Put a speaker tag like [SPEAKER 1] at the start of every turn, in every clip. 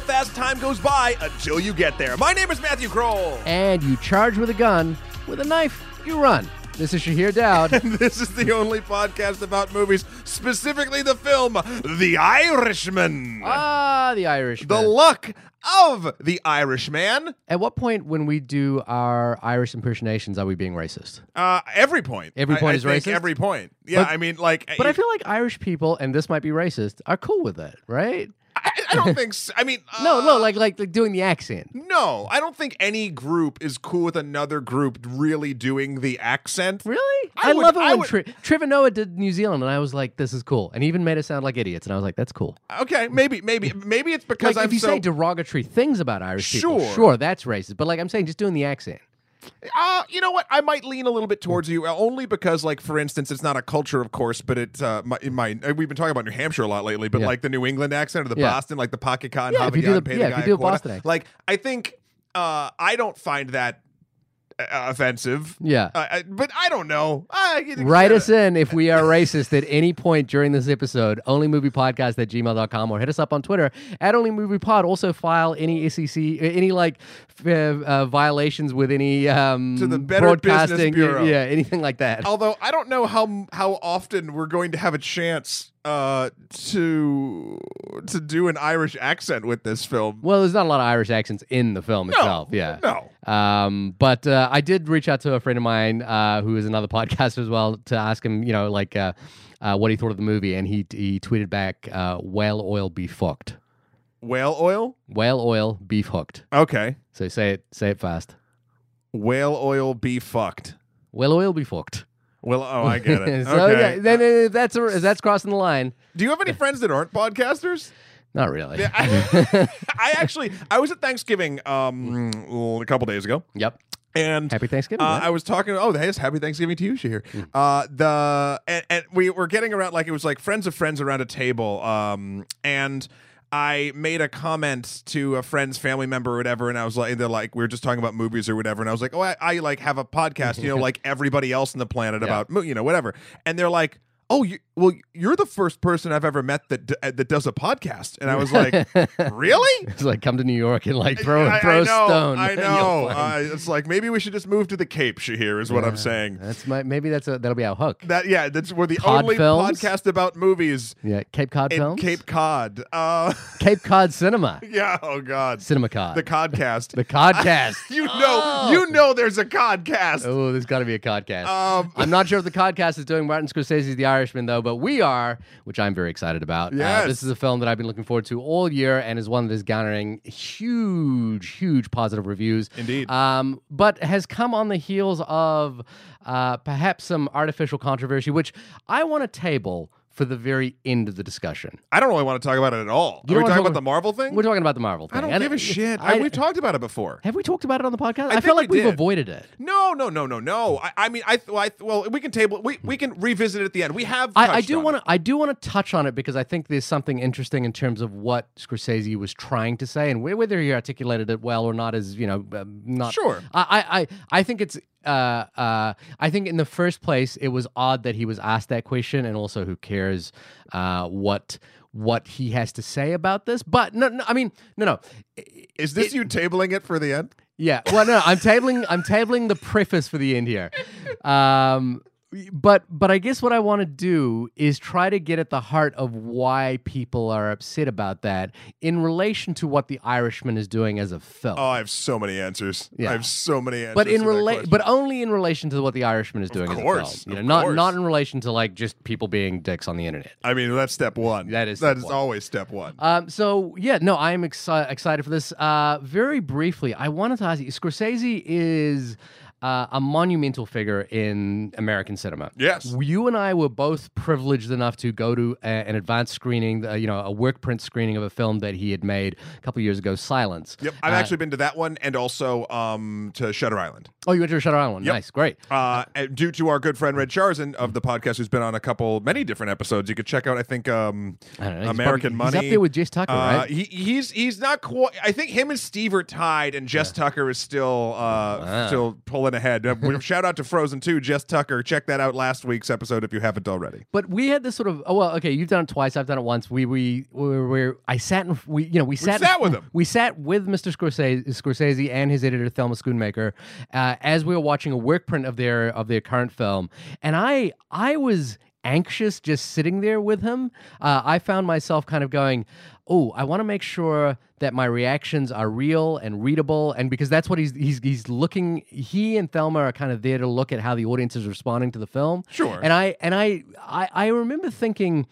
[SPEAKER 1] how fast time goes by until you get there. My name is Matthew Kroll.
[SPEAKER 2] And you charge with a gun, with a knife, you run. This is Shahir Dowd.
[SPEAKER 1] This is the only podcast about movies, specifically the film The Irishman.
[SPEAKER 2] ah, the Irish.
[SPEAKER 1] the luck of the Irishman.
[SPEAKER 2] At what point, when we do our Irish impersonations, are we being racist?
[SPEAKER 1] Uh, every point.
[SPEAKER 2] Every point
[SPEAKER 1] I
[SPEAKER 2] is
[SPEAKER 1] think
[SPEAKER 2] racist?
[SPEAKER 1] Every point. Yeah,
[SPEAKER 2] But-
[SPEAKER 1] I mean, like,
[SPEAKER 2] But I feel like Irish people, and this might be racist, are cool with it, right?
[SPEAKER 1] I, I don't think. So. I mean,
[SPEAKER 2] No,
[SPEAKER 1] uh,
[SPEAKER 2] no, like, like like doing the accent.
[SPEAKER 1] no. I don't think any group is cool with another group really doing the accent.
[SPEAKER 2] Really?
[SPEAKER 1] I
[SPEAKER 2] I,
[SPEAKER 1] would-
[SPEAKER 2] love it
[SPEAKER 1] I
[SPEAKER 2] when
[SPEAKER 1] would-
[SPEAKER 2] Tri- Trevor Noah did New Zealand, and I was like, "This is cool," and he even made us sound like idiots, and I was like, "That's cool."
[SPEAKER 1] Okay, maybe, maybe, maybe it's because
[SPEAKER 2] Like if you
[SPEAKER 1] so.
[SPEAKER 2] say derogatory things about Irish people,
[SPEAKER 1] Sure.
[SPEAKER 2] sure, that's racist. But like I'm saying, just doing the accent.
[SPEAKER 1] Uh, you know what? I might lean a little bit towards you, uh, only because, like, for instance, it's not a culture, of course, but it's uh, my, my. uh, We've been talking about New Hampshire a lot lately, but
[SPEAKER 2] Yeah.
[SPEAKER 1] like the New England accent or the
[SPEAKER 2] Yeah.
[SPEAKER 1] Boston, like the pocket con,
[SPEAKER 2] Yeah, if you do the- yeah, if you do. Boston.
[SPEAKER 1] Like, I think uh, I don't find that offensive.
[SPEAKER 2] Yeah.
[SPEAKER 1] Uh, I, but I don't know. I,
[SPEAKER 2] Write us in if we are racist at any point during this episode. Onlymoviepodcast at gmail.com or hit us up on Twitter at onlymoviepod. Also file any SEC, any like uh, violations with any um,
[SPEAKER 1] To the Better Business
[SPEAKER 2] broadcasting.
[SPEAKER 1] Bureau.
[SPEAKER 2] Yeah, anything like that.
[SPEAKER 1] Although I don't know how how often we're going to have a chance uh, to to do an Irish accent with this film.
[SPEAKER 2] Well, there's not a lot of Irish accents in the film itself. Yeah.
[SPEAKER 1] no.
[SPEAKER 2] Um, but uh, I did reach out to a friend of mine uh, who is another podcaster as well to ask him, you know, like uh, uh, what he thought of the movie, and he he tweeted back, uh, "Whale oil beef hooked.
[SPEAKER 1] Whale oil.
[SPEAKER 2] Whale oil beef hooked."
[SPEAKER 1] Okay.
[SPEAKER 2] So say it, say it fast.
[SPEAKER 1] Whale oil be fucked.
[SPEAKER 2] Whale oil beaf hooked.
[SPEAKER 1] Well, oh, I get it.
[SPEAKER 2] so
[SPEAKER 1] okay.
[SPEAKER 2] yeah, then uh, that's a, that's crossing the line.
[SPEAKER 1] Do you have any friends that aren't podcasters?
[SPEAKER 2] Not really.
[SPEAKER 1] I, I actually, I was at Thanksgiving um, a couple days ago,
[SPEAKER 2] yep.
[SPEAKER 1] and
[SPEAKER 2] Happy Thanksgiving.
[SPEAKER 1] Uh. I was talking. Oh, hey, happy Thanksgiving to you, Shahir.
[SPEAKER 2] Hmm.
[SPEAKER 1] Uh, the and, and we were getting around like it was like friends of friends around a table. Um, and I made a comment to a friend's family member or whatever, and I was like, they're like, we were just talking about movies or whatever, and I was like, oh, I, I like have a podcast, you know, like everybody else on the planet
[SPEAKER 2] Yeah.
[SPEAKER 1] about, you know, whatever. And they're like. Oh, you, well, you're the first person I've ever met that d- uh, that does a podcast, and I was like, "Really?"
[SPEAKER 2] it's like come to New York and like throw
[SPEAKER 1] I,
[SPEAKER 2] throw
[SPEAKER 1] I
[SPEAKER 2] a
[SPEAKER 1] know,
[SPEAKER 2] stone.
[SPEAKER 1] I know. Uh, it's like maybe we should just move to the Cape. Shahir is what I'm saying.
[SPEAKER 2] That's my maybe that's a that'll be our hook.
[SPEAKER 1] That yeah, that's we're the
[SPEAKER 2] Cod
[SPEAKER 1] only
[SPEAKER 2] films?
[SPEAKER 1] podcast about movies
[SPEAKER 2] Yeah, Cape Cod films.
[SPEAKER 1] Cape Cod. Uh,
[SPEAKER 2] Cape Cod Cinema.
[SPEAKER 1] yeah. Oh God.
[SPEAKER 2] Cinema Cod.
[SPEAKER 1] The Codcast.
[SPEAKER 2] The Codcast.
[SPEAKER 1] you know,
[SPEAKER 2] Oh.
[SPEAKER 1] you know, there's a Codcast.
[SPEAKER 2] Oh, there's got to be a Codcast.
[SPEAKER 1] Um,
[SPEAKER 2] I'm not sure if the Codcast is doing Martin Scorsese's The Irishman, though, but we are, which I'm very excited about. Uh, this is a film that I've been looking forward to all year and is one that is garnering huge, huge positive reviews.
[SPEAKER 1] Indeed.
[SPEAKER 2] Um, but has come on the heels of uh, perhaps some artificial controversy, which I want to table for the very end of the discussion.
[SPEAKER 1] I don't really want to talk about it at all.
[SPEAKER 2] You
[SPEAKER 1] Are we talking about the Marvel thing?
[SPEAKER 2] We're talking about the Marvel thing.
[SPEAKER 1] I don't give a shit.
[SPEAKER 2] I-
[SPEAKER 1] I, we've talked about it before.
[SPEAKER 2] have we talked about it on the podcast? I,
[SPEAKER 1] think
[SPEAKER 2] feel like
[SPEAKER 1] we
[SPEAKER 2] we've avoided it.
[SPEAKER 1] No, no, no, no, no. I, I mean, I, th- I th- well, we can table. We, we can revisit it at the end. We have.
[SPEAKER 2] I, I do want to. I do want to touch on it because I think there's something interesting in terms of what Scorsese was trying to say, and whether he articulated it well or not is, you know, um, not
[SPEAKER 1] Sure.
[SPEAKER 2] I, I, I, I think it's. Uh, uh, I think in the first place, it was odd that he was asked that question, and also, who cares uh, what what he has to say about this? But no, no I mean, no, no.
[SPEAKER 1] Is this you tabling it for the end?
[SPEAKER 2] Yeah. Well, no, I'm tabling. I'm tabling the preface for the end here. Um, but but I guess what I want to do is try to get at the heart of why people are upset about that in relation to what The Irishman is doing as a film.
[SPEAKER 1] Oh, I have so many answers.
[SPEAKER 2] Yeah.
[SPEAKER 1] I have so many answers.
[SPEAKER 2] but in relate, but only in relation to what The Irishman is doing
[SPEAKER 1] course,
[SPEAKER 2] as a film. You
[SPEAKER 1] of
[SPEAKER 2] know, not
[SPEAKER 1] course.
[SPEAKER 2] not in relation to like just people being dicks on the internet.
[SPEAKER 1] I mean, that's step one.
[SPEAKER 2] That is
[SPEAKER 1] that is
[SPEAKER 2] one.
[SPEAKER 1] always step one.
[SPEAKER 2] Um, so yeah, no, I'm exci- excited for this. Uh, very briefly, I wanted to ask you: Scorsese is uh, a monumental figure in American cinema.
[SPEAKER 1] Yes.
[SPEAKER 2] you and I were both privileged enough to go to a, an advanced screening, uh, you know, a work print screening of a film that he had made a couple years ago, Silence.
[SPEAKER 1] Yep, I've
[SPEAKER 2] Uh,
[SPEAKER 1] actually been to that one and also um, to Shutter Island.
[SPEAKER 2] Oh, you went to Shutter Island.
[SPEAKER 1] Yep.
[SPEAKER 2] Nice, great.
[SPEAKER 1] Uh, and due to our good friend Red Charzan of the podcast, who's been on a couple, many different episodes, you could check out. I think um,
[SPEAKER 2] I know,
[SPEAKER 1] American
[SPEAKER 2] probably-
[SPEAKER 1] Money.
[SPEAKER 2] He's up there with Jess Tucker,
[SPEAKER 1] Uh,
[SPEAKER 2] right?
[SPEAKER 1] he, he's he's not quite. I think him and Steve are tied, and Jess Tucker is still uh,
[SPEAKER 2] Wow.
[SPEAKER 1] still pulling ahead. Uh, shout out to Frozen 2, Jess Tucker. Check that out last week's episode if you haven't already.
[SPEAKER 2] But we had this sort of oh well okay you've done it twice I've done it once we we we, we I sat and we you know we sat
[SPEAKER 1] sat with him.
[SPEAKER 2] we sat with Mr. Scorsese, Scorsese and his editor Thelma Schoonmaker uh, as we were watching a work print of their of their current film and I I was anxious just sitting there with him uh, I found myself kind of going oh I want to make sure that my reactions are real and readable and because that's what he's he's he's looking he and Thelma are kind of there to look at how the audience is responding to the film
[SPEAKER 1] Sure.
[SPEAKER 2] and I and I I, I remember thinking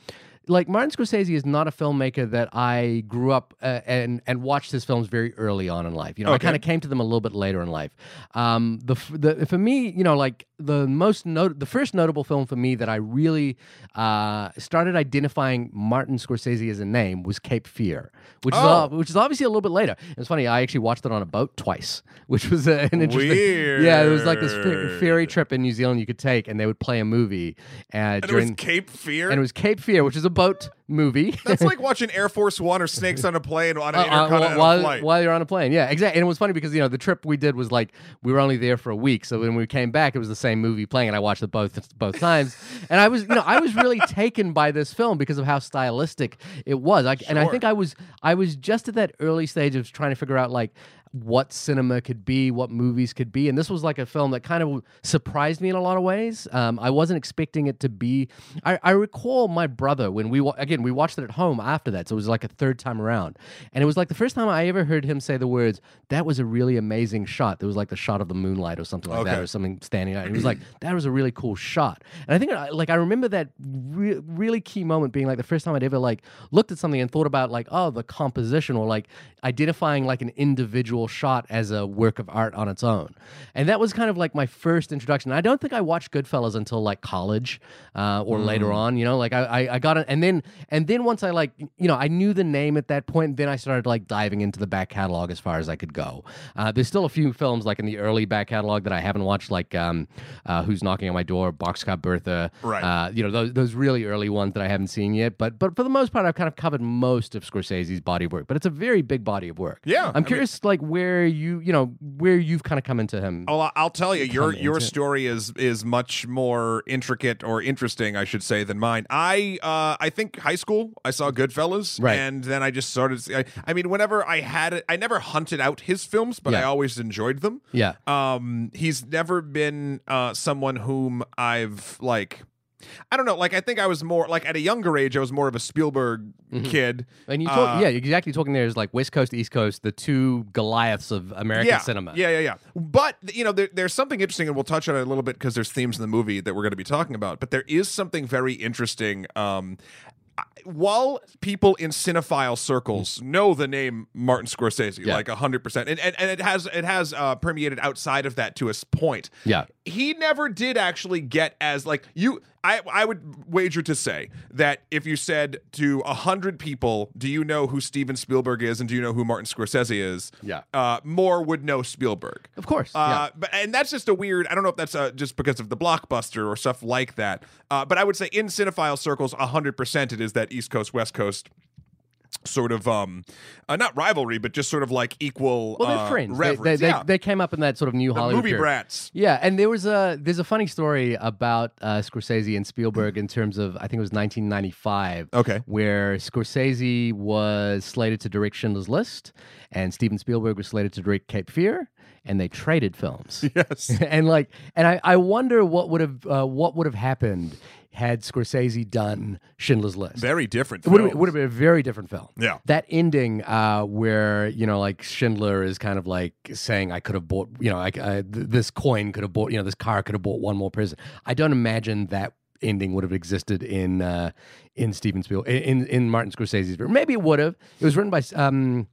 [SPEAKER 2] like Martin Scorsese is not a filmmaker that I grew up uh, and and watched his films very early on in life. You know, I kind of came to them a little bit later in life. Um, the the for me, you know, like the most note the first notable film for me that I really uh, started identifying Martin Scorsese as a name was Cape Fear, which is
[SPEAKER 1] Oh.
[SPEAKER 2] uh, which is obviously a little bit later. It's funny, I actually watched it on a boat twice, which was uh, an interesting. Weird. Yeah, it was like this fer- ferry trip in New Zealand you could take, and they would play a movie uh,
[SPEAKER 1] And it
[SPEAKER 2] during
[SPEAKER 1] was Cape Fear.
[SPEAKER 2] and it was Cape Fear, which is a boat movie.
[SPEAKER 1] That's like watching Air Force One or Snakes on a Plane on an
[SPEAKER 2] Uh, uh,
[SPEAKER 1] intercontinental
[SPEAKER 2] while,
[SPEAKER 1] flight.
[SPEAKER 2] while you're on a plane, yeah, exactly. And it was funny because you know the trip we did was like we were only there for a week, so when we came back, it was the same movie playing, and I watched it both both times. And I was, you know, I was really taken by this film because of how stylistic it was. I, And I think I was, I was just at that early stage of trying to figure out like what cinema could be, what movies could be, and this was like a film that kind of surprised me in a lot of ways. Um, I wasn't expecting it to be. I, I recall my brother when we wa- again we watched it at home after that, so it was like a third time around, and it was like the first time I ever heard him say the words, "That was a really amazing shot." There was like the shot of the moonlight or something like that, or something standing out. And he was like, "That was a really cool shot," and I think like I remember that re- really key moment being like the first time I'd ever like looked at something and thought about like oh the composition or like identifying like an individual shot as a work of art on its own. And that was kind of like my first introduction. I don't think I watched Goodfellas until like college uh, or later on. You know, like I, I, I got it, and then and then once I like you know I knew the name at that point. Then I started like diving into the back catalog as far as I could go. Uh, there's still a few films like in the early back catalog that I haven't watched, like um, uh, Who's Knocking on My Door, Boxcar Bertha.
[SPEAKER 1] Right.
[SPEAKER 2] Uh, you know those those really early ones that I haven't seen yet. But but for the most part, I've kind of covered most of Scorsese's body of work. But it's a very big body of work.
[SPEAKER 1] Yeah, I
[SPEAKER 2] I'm
[SPEAKER 1] mean-
[SPEAKER 2] curious, like where you you know where you've kind of come into him.
[SPEAKER 1] Oh, I'll tell you, your your
[SPEAKER 2] into
[SPEAKER 1] story is is much more intricate or interesting, I should say, than mine. I uh, I think high school, I saw Goodfellas,
[SPEAKER 2] Right.
[SPEAKER 1] and then I just started. I, I mean, whenever I had it, I never hunted out his films, but I always enjoyed them.
[SPEAKER 2] Yeah.
[SPEAKER 1] Um, he's never been uh someone whom I've like. I don't know. Like, I think I was more like at a younger age. I was more of a Spielberg kid.
[SPEAKER 2] And you talk,
[SPEAKER 1] Uh,
[SPEAKER 2] yeah, exactly. Talking there is like West Coast, East Coast, the two Goliaths of American
[SPEAKER 1] yeah,
[SPEAKER 2] cinema.
[SPEAKER 1] Yeah, yeah, yeah. But you know, there, there's something interesting, and we'll touch on it a little bit because there's themes in the movie that we're going to be talking about. But there is something very interesting. Um, while people in cinephile circles know the name Martin Scorsese,
[SPEAKER 2] Yeah.
[SPEAKER 1] like hundred percent, and and and it has it has uh, permeated outside of that to a point.
[SPEAKER 2] Yeah.
[SPEAKER 1] He never did actually get as like you. I I would wager to say that if you said to a hundred people, "Do you know who Steven Spielberg is and do you know who Martin Scorsese is?"
[SPEAKER 2] Yeah.
[SPEAKER 1] uh, more would know Spielberg.
[SPEAKER 2] Of course. yeah.
[SPEAKER 1] Uh, but and that's just a weird. I don't know if that's uh, just because of the blockbuster or stuff like that. Uh, but I would say in cinephile circles, hundred percent, it is that East Coast West Coast sort of um, uh, not rivalry, but just sort of like equal.
[SPEAKER 2] Well, they're
[SPEAKER 1] uh,
[SPEAKER 2] friends. They, they, they,
[SPEAKER 1] yeah.
[SPEAKER 2] they came up in that sort of new
[SPEAKER 1] the
[SPEAKER 2] Hollywood
[SPEAKER 1] movie
[SPEAKER 2] period.
[SPEAKER 1] brats.
[SPEAKER 2] Yeah, and there was a there's a funny story about uh, Scorsese and Spielberg in terms of I think it was 1995.
[SPEAKER 1] Okay.
[SPEAKER 2] where Scorsese was slated to direct Schindler's List, and Steven Spielberg was slated to direct Cape Fear, and they traded films.
[SPEAKER 1] Yes.
[SPEAKER 2] and like, and I, I wonder what would have uh, what would have happened had Scorsese done Schindler's List.
[SPEAKER 1] Very different.
[SPEAKER 2] It would have,
[SPEAKER 1] films.
[SPEAKER 2] would have been a very different film.
[SPEAKER 1] Yeah.
[SPEAKER 2] That ending uh, where, you know, like Schindler is kind of like saying, I could have bought, you know, like uh, th- this coin could have bought, you know, this car could have bought one more prison. I don't imagine that ending would have existed in uh, in Steven Spielberg, in, in Martin Scorsese's. Maybe it would have. It was written by um,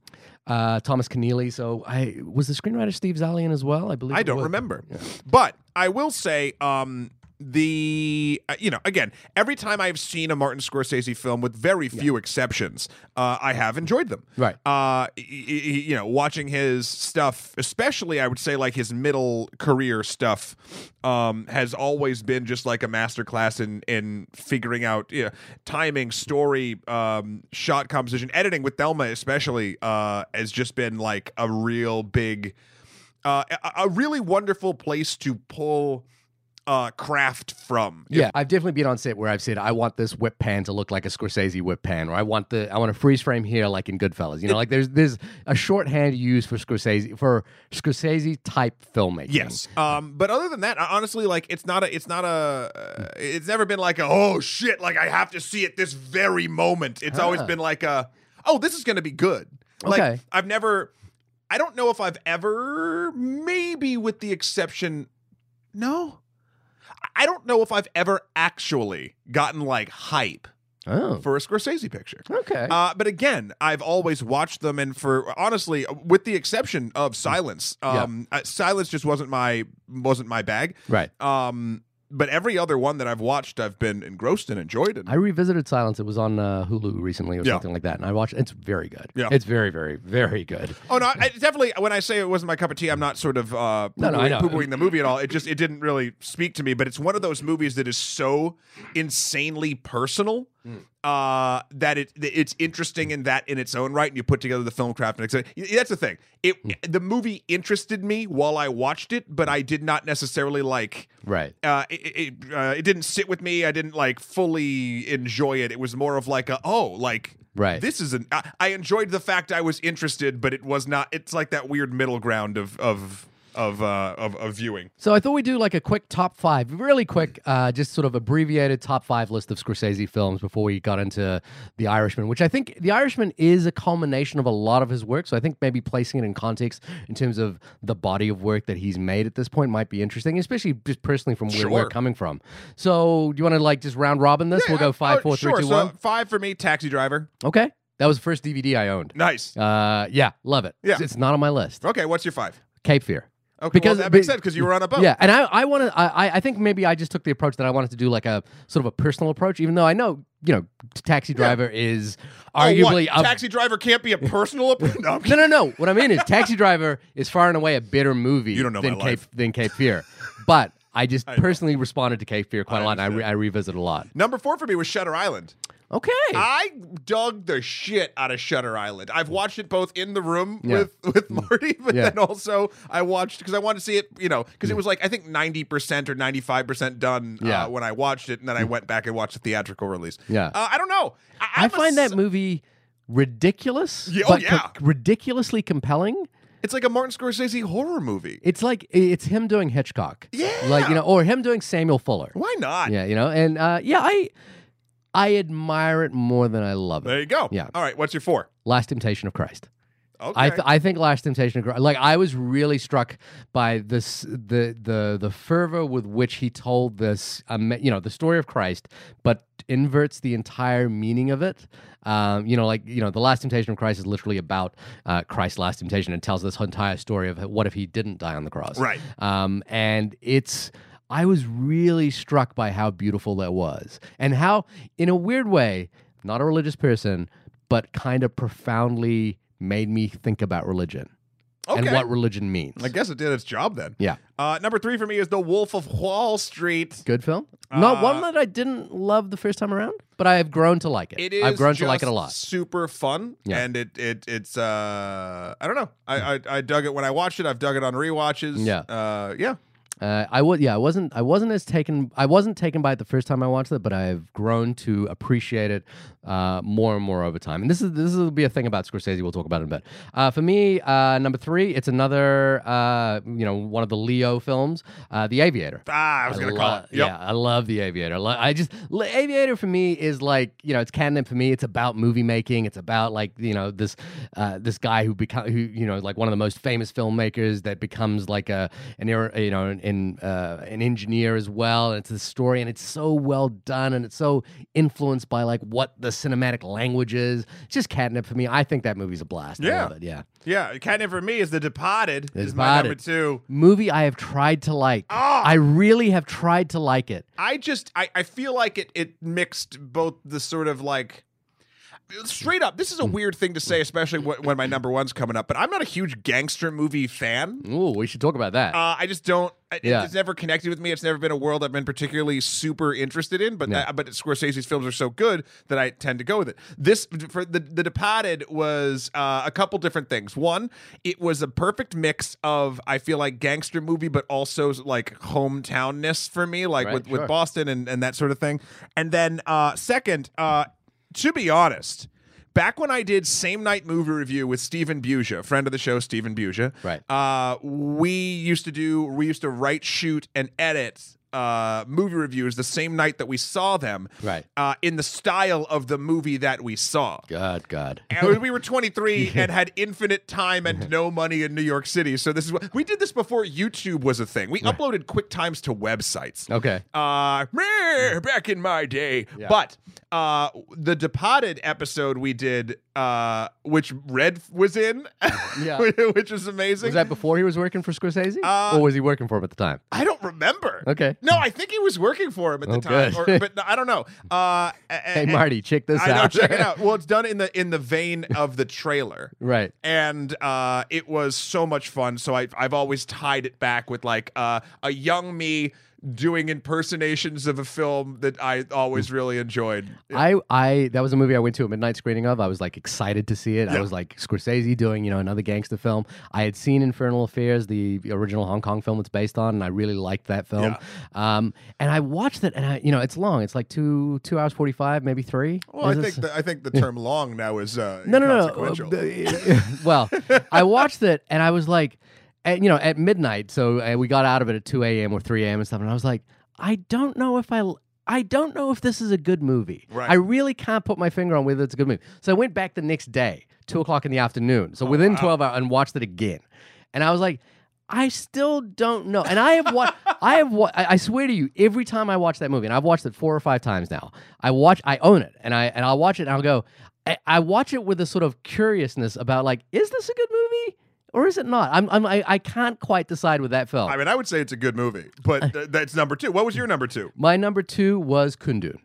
[SPEAKER 2] uh, Thomas Keneally. So I was the screenwriter Steve Zaillian as well, I believe.
[SPEAKER 1] I don't
[SPEAKER 2] was.
[SPEAKER 1] remember. But I will say, um, the uh, you know again every time I've seen a Martin Scorsese film with very few exceptions, uh, I have enjoyed them.
[SPEAKER 2] Right.
[SPEAKER 1] Uh, you know, watching his stuff, especially I would say like his middle career stuff, um, has always been just like a masterclass in in figuring out you know, timing, story, um, shot composition, editing with Thelma especially uh, has just been like a real big uh, a really wonderful place to pull uh, craft from.
[SPEAKER 2] Yeah, I've definitely been on set where I've said I want this whip pan to look like a Scorsese whip pan, or I want the I want a freeze frame here like in Goodfellas. You know, like there's there's a shorthand used for Scorsese for Scorsese type filmmaking.
[SPEAKER 1] Yes. Um, but other than that, honestly, like it's not a, it's not a, uh, it's never been like a, oh shit, like I have to see it this very moment. It's always
[SPEAKER 2] Ah.
[SPEAKER 1] been like a, oh, this is going to be good. Like
[SPEAKER 2] Okay.
[SPEAKER 1] I've never, I don't know if I've ever, maybe with the exception, no, I don't know if I've ever actually gotten like hype
[SPEAKER 2] Oh.
[SPEAKER 1] for a Scorsese picture.
[SPEAKER 2] Okay.
[SPEAKER 1] Uh, but again, I've always watched them, and for honestly, with the exception of Silence,
[SPEAKER 2] Yeah.
[SPEAKER 1] um, uh, Silence just wasn't my wasn't my bag.
[SPEAKER 2] right.
[SPEAKER 1] Um, but every other one that I've watched, I've been engrossed and enjoyed. it.
[SPEAKER 2] I revisited Silence. It was on uh, Hulu recently or
[SPEAKER 1] Yeah.
[SPEAKER 2] something like that, and I watched. It's very good.
[SPEAKER 1] Yeah.
[SPEAKER 2] It's very, very, very good.
[SPEAKER 1] oh no, I, definitely. When I say it wasn't my cup of tea, I'm not sort of uh,
[SPEAKER 2] No, no,
[SPEAKER 1] poo-pooing the movie at all. It just it didn't really speak to me. But it's one of those movies that is so insanely personal.
[SPEAKER 2] Hmm.
[SPEAKER 1] Uh, that it it's interesting in that in its own right, and you put together the film craft and. That's the thing. It
[SPEAKER 2] Hmm.
[SPEAKER 1] the movie interested me while I watched it, but I did not necessarily like
[SPEAKER 2] Right.
[SPEAKER 1] uh, it it, uh, it didn't sit with me. I didn't like fully enjoy it. It was more of like a oh like
[SPEAKER 2] Right.
[SPEAKER 1] this is an. I, I enjoyed the fact I was interested, but it was not. It's like that weird middle ground of of of uh, of, of viewing.
[SPEAKER 2] So I thought we'd do like a quick top five, really quick, uh, just sort of abbreviated top five list of Scorsese films before we got into The Irishman, which I think The Irishman is a culmination of a lot of his work. So I think maybe placing it in context in terms of the body of work that he's made at this point might be interesting, especially just personally from where we're coming from. So do you want to like just round robin this? we'll go five,
[SPEAKER 1] Oh,
[SPEAKER 2] four, three,
[SPEAKER 1] sure.
[SPEAKER 2] two,
[SPEAKER 1] so
[SPEAKER 2] one.
[SPEAKER 1] Five for me. Taxi Driver.
[SPEAKER 2] Okay, that was the first DVD I owned.
[SPEAKER 1] Nice.
[SPEAKER 2] Uh, yeah, love it.
[SPEAKER 1] Yeah.
[SPEAKER 2] It's- it's not on my list.
[SPEAKER 1] Okay, what's your five?
[SPEAKER 2] Cape Fear.
[SPEAKER 1] Okay,
[SPEAKER 2] Because-
[SPEAKER 1] well, that makes sense because you were on a boat.
[SPEAKER 2] Yeah, and I, I want to. I, I think maybe I just took the approach that I wanted to do like a sort of a personal approach, even though I know you know, Taxi Driver is
[SPEAKER 1] Oh,
[SPEAKER 2] arguably
[SPEAKER 1] what?
[SPEAKER 2] a
[SPEAKER 1] Taxi Driver can't be a personal. app- no,
[SPEAKER 2] no, no, no. What I mean is, Taxi Driver is far and away a better movie
[SPEAKER 1] You don't know
[SPEAKER 2] than
[SPEAKER 1] my
[SPEAKER 2] Cape
[SPEAKER 1] life.
[SPEAKER 2] than Cape Fear. But I just
[SPEAKER 1] know.
[SPEAKER 2] personally responded to Cape Fear quite
[SPEAKER 1] I
[SPEAKER 2] a lot, and I, re- I revisit a lot.
[SPEAKER 1] Number four for me was Shutter Island.
[SPEAKER 2] Okay.
[SPEAKER 1] I dug the shit out of Shutter Island. I've watched it both in the room
[SPEAKER 2] Yeah.
[SPEAKER 1] with with Marty, but
[SPEAKER 2] Yeah.
[SPEAKER 1] then also I watched because I wanted to see it. You know, because it was like I think ninety percent or ninety five percent done
[SPEAKER 2] Yeah.
[SPEAKER 1] uh, when I watched it, and then I went back and watched the theatrical release.
[SPEAKER 2] Yeah.
[SPEAKER 1] uh, I don't know. I,
[SPEAKER 2] I
[SPEAKER 1] I'm a
[SPEAKER 2] find that movie ridiculous,
[SPEAKER 1] Yeah, oh,
[SPEAKER 2] but
[SPEAKER 1] yeah.
[SPEAKER 2] ridiculously compelling.
[SPEAKER 1] It's like a Martin Scorsese horror movie.
[SPEAKER 2] It's like it's him doing Hitchcock,
[SPEAKER 1] Yeah.
[SPEAKER 2] like you know, or him doing Samuel Fuller.
[SPEAKER 1] Why not?
[SPEAKER 2] Yeah, you know, and uh, yeah, I I admire it more than I love it.
[SPEAKER 1] There you go.
[SPEAKER 2] Yeah.
[SPEAKER 1] All right. What's your four?
[SPEAKER 2] Last Temptation of Christ.
[SPEAKER 1] Okay.
[SPEAKER 2] I th- I think Last Temptation of Christ. Like I was really struck by this the the the fervor with which he told this um, you know the story of Christ, but inverts the entire meaning of it. Um, you know, like you know, the Last Temptation of Christ is literally about uh, Christ's last temptation and tells this entire story of what if he didn't die on the cross.
[SPEAKER 1] Right.
[SPEAKER 2] Um, and it's I was really struck by how beautiful that was and how, in a weird way, not a religious person, but kind of profoundly made me think about religion and what religion means.
[SPEAKER 1] I guess it did its job then.
[SPEAKER 2] yeah,
[SPEAKER 1] Uh, number three for me is The Wolf of Wall Street.
[SPEAKER 2] good film. Not one
[SPEAKER 1] Uh,
[SPEAKER 2] that I didn't love the first time around, but I have grown to like it.
[SPEAKER 1] It is.
[SPEAKER 2] I've grown to like it a lot.
[SPEAKER 1] Super fun,
[SPEAKER 2] Yeah.
[SPEAKER 1] and it it it's uh I don't know. I, I I dug it when I watched it. I've dug it on rewatches.
[SPEAKER 2] Yeah.
[SPEAKER 1] Uh, yeah.
[SPEAKER 2] Uh, I was yeah, I wasn't I wasn't as taken I wasn't taken by it the first time I watched it, but I've grown to appreciate it uh, more and more over time. And this is this will be a thing about Scorsese. We'll talk about in a bit. Uh, for me, uh, number three, it's another uh, you know one of the Leo films, uh, The Aviator.
[SPEAKER 1] Ah, I was gonna call it. Yep.
[SPEAKER 2] Yeah, I love the Aviator. I just Aviator for me is like you know it's catnip for me. It's about movie making. It's about like you know this uh, this guy who become who you know like one of the most famous filmmakers that becomes like a an you know an an, uh, an engineer as well. And it's a story, and it's so well done, and it's so influenced by like what the cinematic languages. It's just catnip for me. I think that movie's a blast. I
[SPEAKER 1] Yeah.
[SPEAKER 2] love it. Yeah.
[SPEAKER 1] Yeah. Catnip for me is The Departed.
[SPEAKER 2] The
[SPEAKER 1] is my number two.
[SPEAKER 2] Movie I have tried to like.
[SPEAKER 1] Ah!
[SPEAKER 2] I really have tried to like it.
[SPEAKER 1] I just I, I feel like it it mixed both the sort of like straight up, this is a weird thing to say, especially wh- when my number one's coming up. But I'm not a huge gangster movie fan.
[SPEAKER 2] Ooh, we should talk about that.
[SPEAKER 1] Uh, I just don't.
[SPEAKER 2] Yeah.
[SPEAKER 1] It's never connected with me. It's never been a world I've been particularly super interested in. But
[SPEAKER 2] Yeah.
[SPEAKER 1] that, but Scorsese's films are so good that I tend to go with it. This for the the Departed was uh, a couple different things. One, it was a perfect mix of I feel like gangster movie, but also like hometownness for me, like
[SPEAKER 2] Right,
[SPEAKER 1] with,
[SPEAKER 2] sure.
[SPEAKER 1] with Boston and and that sort of thing. And then uh, second, uh, to be honest. Back when I did same night movie review with Stephen Buja, friend of the show, Stephen Buja,
[SPEAKER 2] Right.
[SPEAKER 1] uh, we used to do we used to write, shoot, and edit uh, movie reviews the same night that we saw them,
[SPEAKER 2] Right.
[SPEAKER 1] Uh, in the style of the movie that we saw.
[SPEAKER 2] God, God.
[SPEAKER 1] And we were 23 and had infinite time and no money in New York City. So this is what we did this before YouTube was a thing. We uploaded quick times to websites.
[SPEAKER 2] Okay.
[SPEAKER 1] Uh, back in my day.
[SPEAKER 2] Yeah.
[SPEAKER 1] But uh, the Departed episode we did, uh, which Red was in,
[SPEAKER 2] Yeah.
[SPEAKER 1] which is amazing.
[SPEAKER 2] Was that before he was working for Scorsese,
[SPEAKER 1] Uh,
[SPEAKER 2] or was he working for him at the time?
[SPEAKER 1] I don't remember.
[SPEAKER 2] Okay.
[SPEAKER 1] No, I think he was working for him at the
[SPEAKER 2] Oh,
[SPEAKER 1] time, or, but I don't know. Uh,
[SPEAKER 2] Hey, Marty, check this
[SPEAKER 1] I know.
[SPEAKER 2] out.
[SPEAKER 1] Check it out. Well, it's done in the in the vein of the trailer.
[SPEAKER 2] right.
[SPEAKER 1] and uh, it was so much fun. So I, I've always tied it back with like uh, a young me doing impersonations of a film that I always really enjoyed.
[SPEAKER 2] I, I that was a movie I went to a midnight screening of. I was like excited to see it. I was like Scorsese doing you know another gangster film. I had seen Infernal Affairs, the original Hong Kong film it's based on, and I really liked that film. Um, and I watched it, and I you know it's long. It's like two two hours forty five, maybe three.
[SPEAKER 1] Well, I think the, I think the term "long" now is uh,
[SPEAKER 2] no, no, no. Uh, well, I watched it and I was like, at, you know, at midnight. So uh, we got out of it at 2 a.m. or 3 a.m. and stuff. And I was like, I don't know if I. I don't know if this is a good movie.
[SPEAKER 1] Right.
[SPEAKER 2] I really can't put my finger on whether it's a good movie. So I went back the next day, two o'clock in the afternoon. So within
[SPEAKER 1] Oh, wow.
[SPEAKER 2] 12 hours, and watched it again. And I was like, I still don't know. And I have what I have what I I swear to you, every time I watch that movie, and I've watched it four or five times now, I watch I own it and I and I'll watch it and I'll go, I, I watch it with a sort of curiousness about like, is this a good movie? Or is it not? I'm, I'm I, I can't quite decide with that film.
[SPEAKER 1] I mean, I would say it's a good movie, but th- that's number two. What was your number two?
[SPEAKER 2] My number two was Kundun.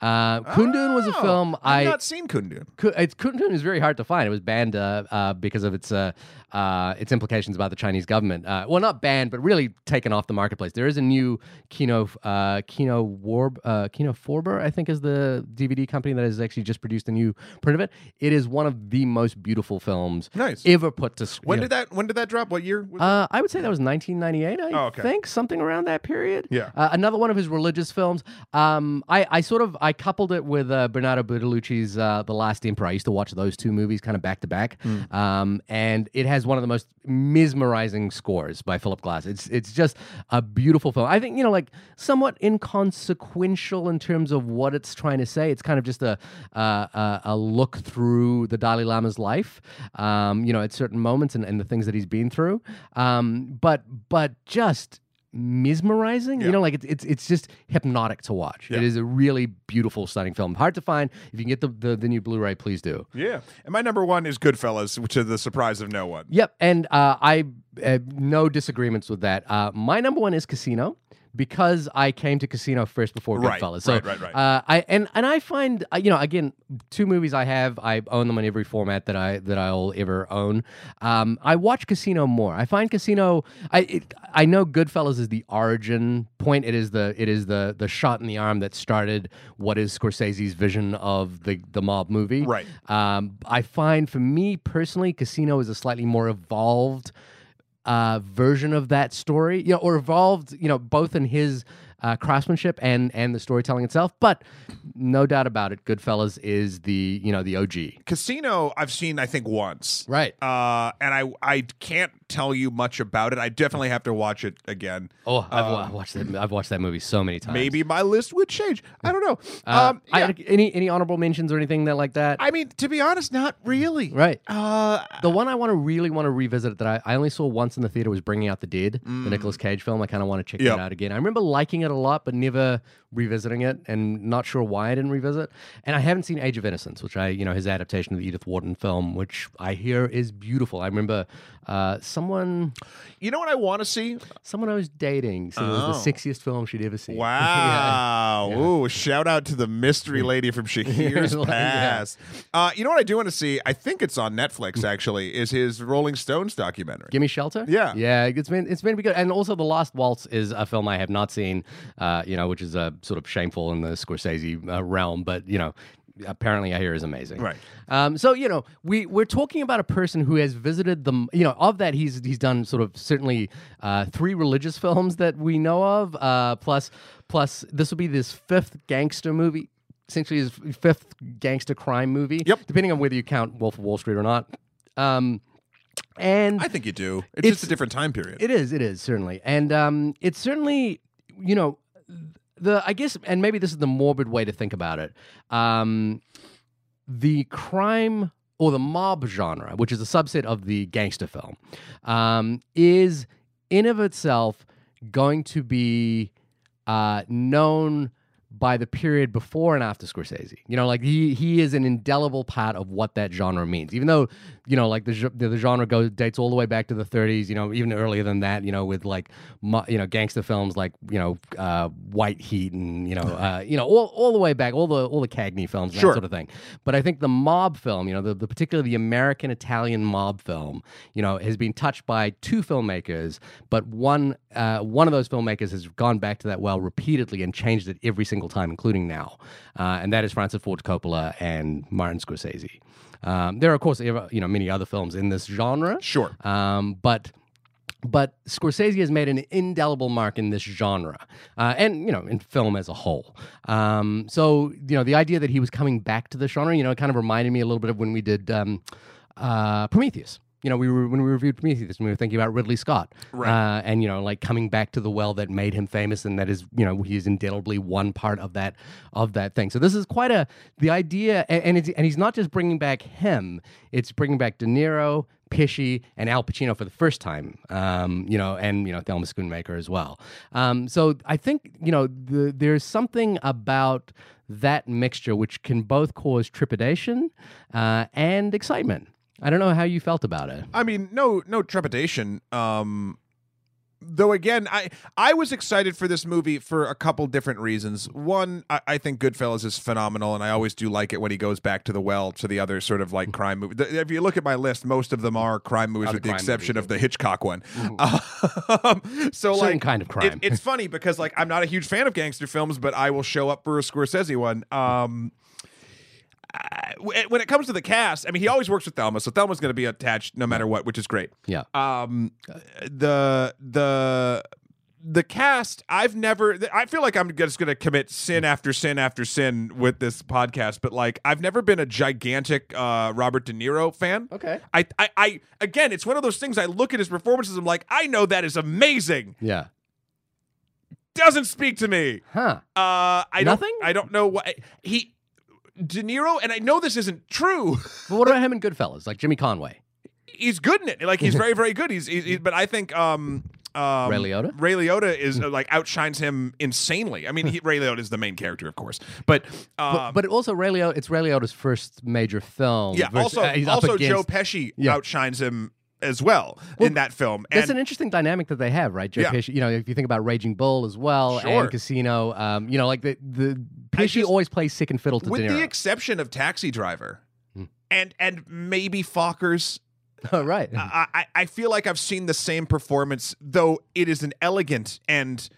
[SPEAKER 2] Uh, Kundun was a
[SPEAKER 1] Oh,
[SPEAKER 2] film
[SPEAKER 1] I've
[SPEAKER 2] I
[SPEAKER 1] not seen Kundun.
[SPEAKER 2] Ku- it's Kundun is very hard to find. It was banned uh, uh, because of its uh, uh, its implications about the Chinese government. Uh, well, not banned, but really taken off the marketplace. There is a new Kino uh, Kino Warb uh, Kino Forber, I think, is the DVD company that has actually just produced a new print of it. It is one of the most beautiful films
[SPEAKER 1] Nice.
[SPEAKER 2] ever put to screen.
[SPEAKER 1] When did that? When did that drop? What year?
[SPEAKER 2] Uh, I would say that was 1998. I
[SPEAKER 1] Oh, okay.
[SPEAKER 2] think something around that period.
[SPEAKER 1] Yeah.
[SPEAKER 2] Uh, another one of his religious films. Um, I, I sort of I coupled it with uh, Bernardo Bertolucci's uh, The Last Emperor. I used to watch those two movies kind of back to back.
[SPEAKER 1] Hmm.
[SPEAKER 2] Um, and it has one of the most mesmerizing scores by Philip Glass. It's it's just a beautiful film. I think you know like somewhat inconsequential in terms of what it's trying to say. It's kind of just a a, a look through the Dalai Lama's life. Um, you know, at certain moments and, and the things that he's been through. Um, but but just mesmerizing.
[SPEAKER 1] Yeah.
[SPEAKER 2] You know, like it's it's it's just hypnotic to watch.
[SPEAKER 1] Yeah.
[SPEAKER 2] It is a really beautiful, stunning film. Hard to find. If you can get the the, the new Blu-ray, please do.
[SPEAKER 1] yeah. And my number one is Goodfellas, which to the surprise of no one.
[SPEAKER 2] Yep, and uh, I uh, no disagreements with that. Uh, my number one is Casino because I came to Casino first before
[SPEAKER 1] Right,
[SPEAKER 2] Goodfellas. So,
[SPEAKER 1] right, right, right.
[SPEAKER 2] Uh, I and and I find uh, you know again two movies I have I own them in every format that I that I'll ever own. Um, I watch Casino more. I find Casino. I it, I know Goodfellas is the origin point. It is the it is the the shot in the arm that started what is Scorsese's vision of the the mob movie.
[SPEAKER 1] Right.
[SPEAKER 2] Um, I find for me personally, Casino is a slightly more evolved uh, version of that story, you know, or evolved, you know, both in his uh, craftsmanship and and the storytelling itself. But no doubt about it, Goodfellas is the you know the OG.
[SPEAKER 1] Casino, I've seen I think once.
[SPEAKER 2] Right.
[SPEAKER 1] Uh, and I I can't tell you much about it. I definitely have to watch it again.
[SPEAKER 2] Oh, I've wa- watched that. I've watched that movie so many times.
[SPEAKER 1] Maybe my list would change. I don't know.
[SPEAKER 2] Uh,
[SPEAKER 1] um,
[SPEAKER 2] I- any any honorable mentions or anything that like that?
[SPEAKER 1] I mean, to be honest, not really.
[SPEAKER 2] right.
[SPEAKER 1] Uh,
[SPEAKER 2] The one I want to really want to revisit that I, I only saw once in the theater was Bringing Out the Dead, the Nicolas Cage film. I kind of want to check
[SPEAKER 1] Yep.
[SPEAKER 2] that out again. I remember liking it a lot, but never revisiting it, and not sure why I didn't revisit. And I haven't seen Age of Innocence, which I, you know, his adaptation of the Edith Wharton film, which I hear is beautiful. I remember uh, someone,
[SPEAKER 1] You know what I want to see?
[SPEAKER 2] someone I was dating said it was
[SPEAKER 1] Oh.
[SPEAKER 2] the sexiest film she'd ever seen.
[SPEAKER 1] Wow.
[SPEAKER 2] Yeah.
[SPEAKER 1] Ooh, shout out to the mystery lady from Shahir's
[SPEAKER 2] Like, yeah.
[SPEAKER 1] Past. Uh, you know what I do want to see? I think it's on Netflix actually, is his Rolling Stones documentary.
[SPEAKER 2] Gimme Shelter.
[SPEAKER 1] Yeah.
[SPEAKER 2] yeah. It's been it's been good, and also The Last Waltz is a film I have not seen. Uh, you know, which is a sort of shameful in the Scorsese uh, realm, but you know. Apparently, I hear is amazing.
[SPEAKER 1] Right.
[SPEAKER 2] Um, so you know, we we're talking about a person who has visited the. You know, of that he's he's done sort of certainly uh, three religious films that we know of. Uh, plus, plus this will be this fifth gangster movie. Essentially, his fifth gangster crime movie.
[SPEAKER 1] Yep.
[SPEAKER 2] Depending on whether you count Wolf of Wall Street or not. Um, and
[SPEAKER 1] I think you do. It's,
[SPEAKER 2] It's-
[SPEAKER 1] just a different time period.
[SPEAKER 2] it is. It is certainly, and um, it's certainly, you know, the I guess, and maybe this is the morbid way to think about it. Um, the crime or the mob genre, which is a subset of the gangster film, um, is in of itself going to be uh, known by the period before and after Scorsese. You know, like he he is an indelible part of what that genre means. Even though, you know, like the the, the genre goes dates all the way back to the 30s, you know, even earlier than that, you know, with like you know, gangster films like, you know, uh, White Heat and, you know, uh, you know, all, all the way back, all the all the Cagney films and
[SPEAKER 1] Sure.
[SPEAKER 2] that sort of thing. But I think the mob film, you know, the, the particularly the American Italian mob film, you know, has been touched by two filmmakers, but one uh, one of those filmmakers has gone back to that well repeatedly and changed it every single time, including now, uh, and that is Francis Ford Coppola and Martin Scorsese. Um, there are, of course, you know, many other films in this genre,
[SPEAKER 1] Sure.
[SPEAKER 2] um, but but Scorsese has made an indelible mark in this genre, uh, and you know, in film as a whole. Um, so you know, the idea that he was coming back to the genre, you know, it kind of reminded me a little bit of when we did um, uh, Prometheus. You know, we were when we reviewed Prometheus, we were thinking about Ridley Scott,
[SPEAKER 1] Right.
[SPEAKER 2] uh, and you know, like coming back to the well that made him famous, and that is, you know, he's indelibly one part of that of that thing. So this is quite a the idea, and and, it's, and he's not just bringing back him; it's bringing back De Niro, Pesci, and Al Pacino for the first time. Um, you know, and you know, Thelma Schoonmaker as well. Um, so I think you know, the, there's something about that mixture which can both cause trepidation uh, and excitement. I don't know how you felt about it.
[SPEAKER 1] I mean, no, no trepidation. Um, though again, I I was excited for this movie for a couple different reasons. One, I, I think Goodfellas is phenomenal, and I always do like it when he goes back to the well to the other sort of like crime movie. The- If you look at my list, most of them are crime movies,
[SPEAKER 2] Other
[SPEAKER 1] with the
[SPEAKER 2] crime
[SPEAKER 1] exception
[SPEAKER 2] movies,
[SPEAKER 1] of the Hitchcock one. Um, so
[SPEAKER 2] Certain
[SPEAKER 1] like
[SPEAKER 2] kind of crime.
[SPEAKER 1] It, it's funny because like I'm not a huge fan of gangster films, but I will show up for a Scorsese one. Um, I- when it comes to the cast, I mean, he always works with Thelma, so Thelma's going to be attached no matter what, which is great.
[SPEAKER 2] Yeah.
[SPEAKER 1] Um, the the the cast, I've never. I feel like I'm just going to commit sin after sin after sin with this podcast, but like I've never been a gigantic uh, Robert De Niro fan.
[SPEAKER 2] Okay.
[SPEAKER 1] I, I, I, again, it's one of those things. I look at his performances. I'm like, I know that is amazing.
[SPEAKER 2] Yeah.
[SPEAKER 1] Doesn't speak to me.
[SPEAKER 2] Huh.
[SPEAKER 1] Uh, I
[SPEAKER 2] Nothing?
[SPEAKER 1] don't. I don't know what he. De Niro, and I know this isn't true.
[SPEAKER 2] But what about him in Goodfellas, like Jimmy Conway?
[SPEAKER 1] he's good in it. Like he's very, very good. He's, he's, he's- but I think um, um,
[SPEAKER 2] Ray Liotta?
[SPEAKER 1] Ray Liotta is uh, like outshines him insanely. I mean, he, Ray Liotta is the main character, of course, but um,
[SPEAKER 2] But, but also Ray Liotta, it's Ray Liotta's first major film.
[SPEAKER 1] yeah.
[SPEAKER 2] versus-
[SPEAKER 1] Also,
[SPEAKER 2] uh,
[SPEAKER 1] also Joe Pesci
[SPEAKER 2] Yeah.
[SPEAKER 1] outshines him as well, in that film.
[SPEAKER 2] That's an interesting dynamic that they have, right? Joe
[SPEAKER 1] Yeah.
[SPEAKER 2] Pesci. You know, if you think about Raging Bull as well
[SPEAKER 1] Sure.
[SPEAKER 2] and Casino, um, you know, like the the Pesci
[SPEAKER 1] just-
[SPEAKER 2] always plays sick and fiddle to
[SPEAKER 1] with the exception of Taxi Driver,
[SPEAKER 2] Hmm.
[SPEAKER 1] and and maybe Fockers.
[SPEAKER 2] oh, right.
[SPEAKER 1] I, I I feel like I've seen the same performance, though it is an elegant and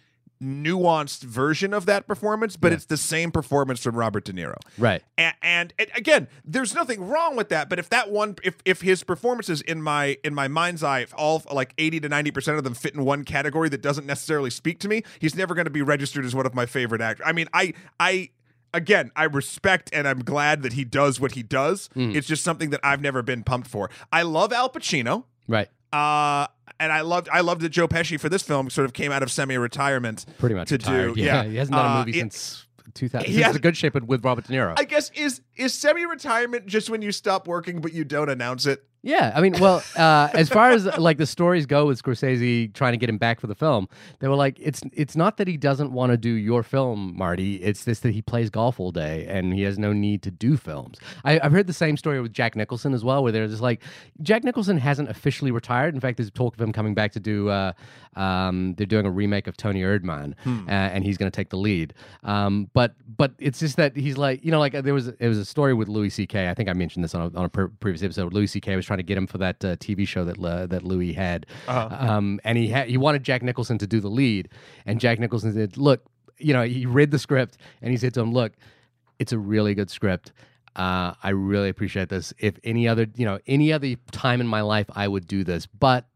[SPEAKER 1] nuanced version of that performance, but
[SPEAKER 2] Yeah.
[SPEAKER 1] it's the same performance from Robert De Niro.
[SPEAKER 2] right.
[SPEAKER 1] And, and, and again, there's nothing wrong with that. But if that one, if if his performances in my in my mind's eye, if all like eighty to ninety percent of them fit in one category that doesn't necessarily speak to me, he's never going to be registered as one of my favorite actors. I mean, I I. Again, I respect and I'm glad that he does what he does.
[SPEAKER 2] Mm.
[SPEAKER 1] It's just something that I've never been pumped for. I love Al Pacino.
[SPEAKER 2] Right.
[SPEAKER 1] Uh, and I loved I loved that Joe Pesci for this film sort of came out of semi-retirement
[SPEAKER 2] Pretty much
[SPEAKER 1] to
[SPEAKER 2] retired.
[SPEAKER 1] do.
[SPEAKER 2] Yeah.
[SPEAKER 1] Yeah,
[SPEAKER 2] He hasn't done a
[SPEAKER 1] Uh,
[SPEAKER 2] movie
[SPEAKER 1] it-
[SPEAKER 2] since 2000.
[SPEAKER 1] he has-
[SPEAKER 2] The Good Shepherd with Robert De Niro.
[SPEAKER 1] I guess is is semi-retirement just when you stop working but you don't announce it?
[SPEAKER 2] Yeah, I mean, well, uh, as far as like the stories go with Scorsese trying to get him back for the film, they were like, it's it's not that he doesn't want to do your film, Marty. It's this that he plays golf all day and he has no need to do films. I, I've heard the same story with Jack Nicholson as well, where they're just like, Jack Nicholson hasn't officially retired. In fact, there's talk of him coming back to do. Uh, um, they're doing a remake of Toni Erdmann, uh, and he's going to take the lead. Um, but but it's just that he's like, you know, like there was there was a story with Louis C.K. I think I mentioned this on a, on a pre- previous episode. Louis C.K. was trying to get him for that uh, TV show that uh, that Louis had, um, and he had he wanted Jack Nicholson to do the lead, and Jack Nicholson said, "Look, you know," he read the script and he said to him, "Look, it's a really good script." Uh, I really appreciate this. If any other, you know, any other time in my life, I would do this. But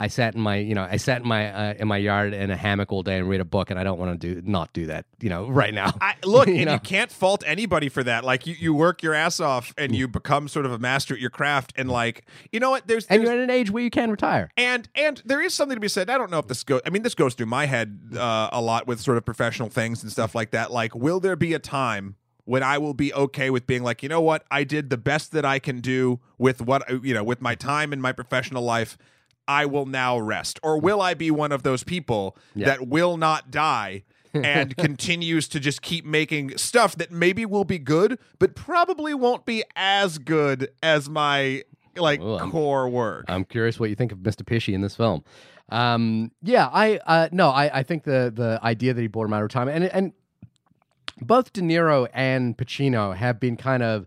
[SPEAKER 2] I sat in my, you know, I sat in my uh, in my yard in a hammock all day and read a book, and I don't want to do not do that, you know, right now.
[SPEAKER 1] I, look,
[SPEAKER 2] You
[SPEAKER 1] and
[SPEAKER 2] know?
[SPEAKER 1] you can't fault anybody for that. Like you, you work your ass off and you become sort of a master at your craft, and like you know what? There's
[SPEAKER 2] and you're at an age where you can retire.
[SPEAKER 1] And and there is something to be said. I don't know if this goes. I mean, this goes through my head uh, a lot with sort of professional things and stuff like that. Like, will there be a time when I will be okay with being like, you know what, I did the best that I can do with what you know with my time in my professional life. I will now rest, or will I be one of those people
[SPEAKER 2] Yeah.
[SPEAKER 1] that will not die? and continues to just keep making stuff that maybe will be good, but probably won't be as good as my like
[SPEAKER 2] Ooh,
[SPEAKER 1] core work.
[SPEAKER 2] I'm curious what you think of Mr. Pesci in this film. Um, yeah, I uh, no, I, I think the the idea that he brought him out of retirement and and both De Niro and Pacino have been kind of.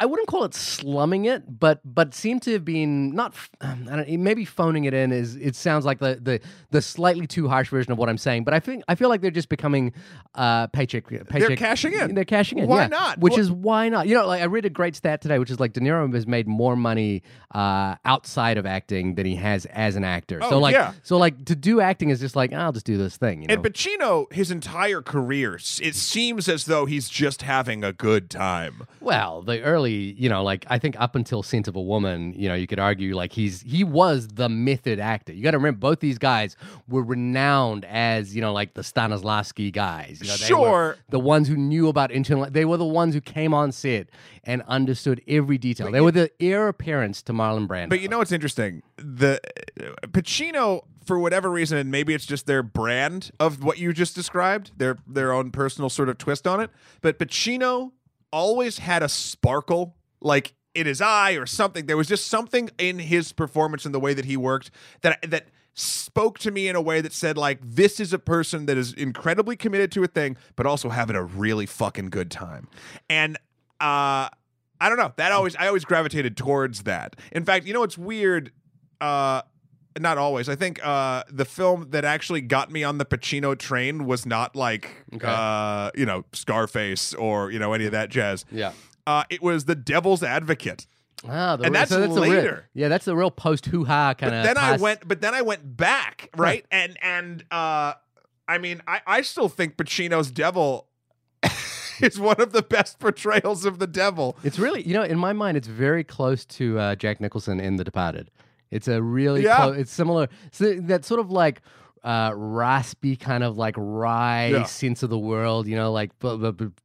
[SPEAKER 2] I wouldn't call it slumming it, but but seem to have been not I don't, maybe phoning it in is it sounds like the, the the slightly too harsh version of what I'm saying, but I think I feel like they're just becoming uh, paycheck paycheck.
[SPEAKER 1] cashing in.
[SPEAKER 2] They're cashing in.
[SPEAKER 1] Why
[SPEAKER 2] yeah.
[SPEAKER 1] not?
[SPEAKER 2] Which
[SPEAKER 1] Wha-
[SPEAKER 2] is why not? You know, like I read a great stat today, which is like De Niro has made more money uh, outside of acting than he has as an actor. so
[SPEAKER 1] Oh,
[SPEAKER 2] like,
[SPEAKER 1] yeah.
[SPEAKER 2] so like to do acting is just like I'll just do this thing. You know?
[SPEAKER 1] And Pacino, his entire career, it seems as though he's just having a good time.
[SPEAKER 2] Well, the early, you know, like I think up until Scent of a Woman, you know, you could argue like he's he was the method actor. You got to remember both these guys were renowned as you know like the Stanislavski guys. You know, they were
[SPEAKER 1] Sure.
[SPEAKER 2] the ones who knew about internal. They were the ones who came on set and understood every detail. they were the heir apparents to Marlon Brando.
[SPEAKER 1] But you know what's interesting? The uh, Pacino, for whatever reason, and maybe it's just their brand of what you just described, their their own personal sort of twist on it. But Pacino always had a sparkle, like in his eye or something. There was just something in his performance and the way that he worked that that spoke to me in a way that said like this is a person that is incredibly committed to a thing but also having a really fucking good time. And uh i don't know. That always i always gravitated towards that. In fact you know what's weird? Uh not always. I think uh, the film that actually got me on the Pacino train was not like
[SPEAKER 2] Okay.
[SPEAKER 1] uh, you know Scarface or you know any of that jazz.
[SPEAKER 2] yeah.
[SPEAKER 1] Uh, it was The Devil's Advocate.
[SPEAKER 2] Ah, the
[SPEAKER 1] And
[SPEAKER 2] real-
[SPEAKER 1] that's
[SPEAKER 2] the real-
[SPEAKER 1] later.
[SPEAKER 2] yeah, that's the real post hoo ha kind
[SPEAKER 1] But
[SPEAKER 2] of.
[SPEAKER 1] then I went, but then I went back, right? And and uh, I mean, I I still think Pacino's Devil is one of the best portrayals of the devil.
[SPEAKER 2] It's really, you know, in my mind, it's very close to uh, Jack Nicholson in The Departed. It's a really,
[SPEAKER 1] Yeah.
[SPEAKER 2] close, it's similar. So that sort of like uh, raspy kind of like wry
[SPEAKER 1] Yeah.
[SPEAKER 2] sense of the world, you know, like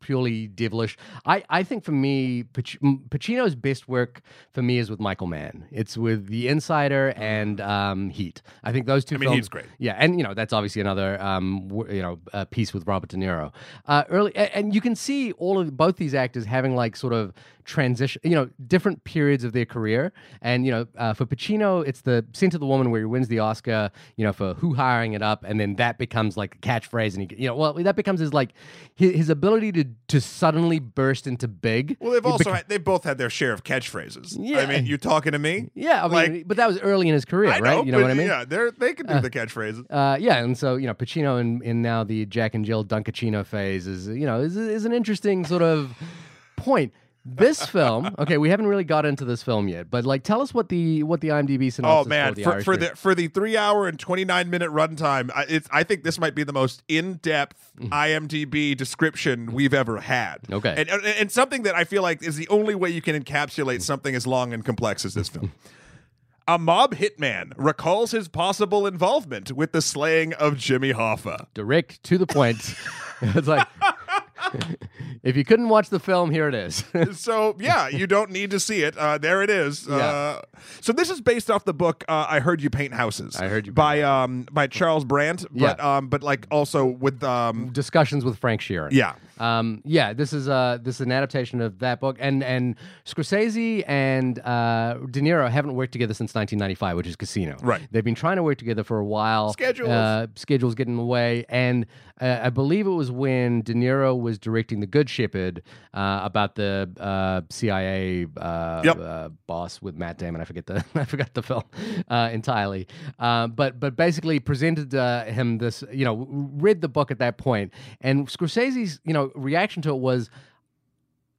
[SPEAKER 2] purely devilish. I, I think for me, Pac- Pacino's best work for me is with Michael Mann. It's with The Insider and um, Heat. I think those two
[SPEAKER 1] I mean,
[SPEAKER 2] films.
[SPEAKER 1] Heat's great.
[SPEAKER 2] Yeah, and you know that's obviously another um, w- you know uh, piece with Robert De Niro. Uh, early, and you can see all of both these actors having like sort of transition, you know, different periods of their career. And you know, uh, for Pacino, it's the Scent of the Woman where he wins the Oscar, you know, for who hiring it up, and then that becomes like a catchphrase, and he, you know, well, that becomes his like his, his ability to to suddenly burst into big.
[SPEAKER 1] Well, they've also
[SPEAKER 2] beca-
[SPEAKER 1] had, they've both had their share of catchphrases.
[SPEAKER 2] Yeah.
[SPEAKER 1] I mean, you talking to me?
[SPEAKER 2] yeah, I mean,
[SPEAKER 1] like-
[SPEAKER 2] but that was early in his career,
[SPEAKER 1] know,
[SPEAKER 2] right? You know what I mean?
[SPEAKER 1] Yeah, they're they can do the catchphrases.
[SPEAKER 2] Uh, yeah, and so you know, Pacino in, in now the Jack and Jill Dunkaccino phase is you know is is an interesting sort of point. This film, okay, we haven't really got into this film yet, but like, tell us what the what the IMDb
[SPEAKER 1] oh,
[SPEAKER 2] synopsis.
[SPEAKER 1] Oh man,
[SPEAKER 2] for the
[SPEAKER 1] for,
[SPEAKER 2] Irish
[SPEAKER 1] for the for the three hour and twenty nine minute runtime, I, it's I think this might be the most in depth mm. IMDb description we've ever had.
[SPEAKER 2] Okay.
[SPEAKER 1] and, and and something that I feel like is the only way you can encapsulate mm. something as long and complex as this film. A mob hitman recalls his possible involvement with the slaying of Jimmy Hoffa.
[SPEAKER 2] direct to the point. it's like, If you couldn't watch the film, here it is.
[SPEAKER 1] so yeah, you don't need to see it. Uh, there it is.
[SPEAKER 2] Yeah.
[SPEAKER 1] Uh, so this is based off the book uh, "I Heard You Paint Houses."
[SPEAKER 2] I Heard You Paint
[SPEAKER 1] by um by Charles Brandt, but um but like also with um
[SPEAKER 2] Discussions with Frank Sheeran.
[SPEAKER 1] yeah
[SPEAKER 2] Um, yeah, this is uh, this is an adaptation of that book, and and Scorsese and uh, De Niro haven't worked together since 1995, which is Casino.
[SPEAKER 1] Right.
[SPEAKER 2] They've been trying to work together for a while.
[SPEAKER 1] Schedules.
[SPEAKER 2] uh, schedules getting in the way, and uh, I believe it was when De Niro was directing The Good Shepherd uh, about the uh, CIA uh,
[SPEAKER 1] Yep.
[SPEAKER 2] uh, boss with Matt Damon. I forget the I forgot the film uh, entirely, but but basically presented uh, him this. You know, read the book at that point, and Scorsese's you know reaction to it was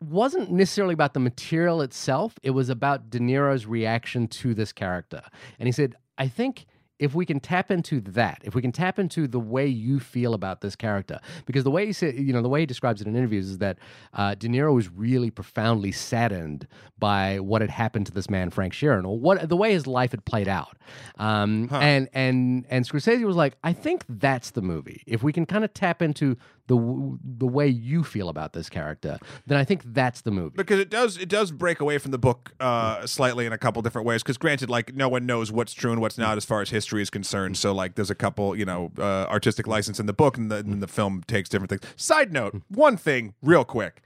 [SPEAKER 2] wasn't necessarily about the material itself. It was about De Niro's reaction to this character. And he said, I think if we can tap into that, if we can tap into the way you feel about this character, because the way he said, you know, the way he describes it in interviews is that uh, De Niro was really profoundly saddened by what had happened to this man Frank Sheeran, or what the way his life had played out. Um, And and and Scorsese was like, I think that's the movie. If we can kind of tap into the the way you feel about this character, then I think that's the movie.
[SPEAKER 1] because it does it does break away from the book uh, slightly in a couple different ways. Because granted, like no one knows what's true and what's not as far as history is concerned. So like there's a couple you know uh, artistic license in the book, and the, and the film takes different things. Side note, one thing, real quick.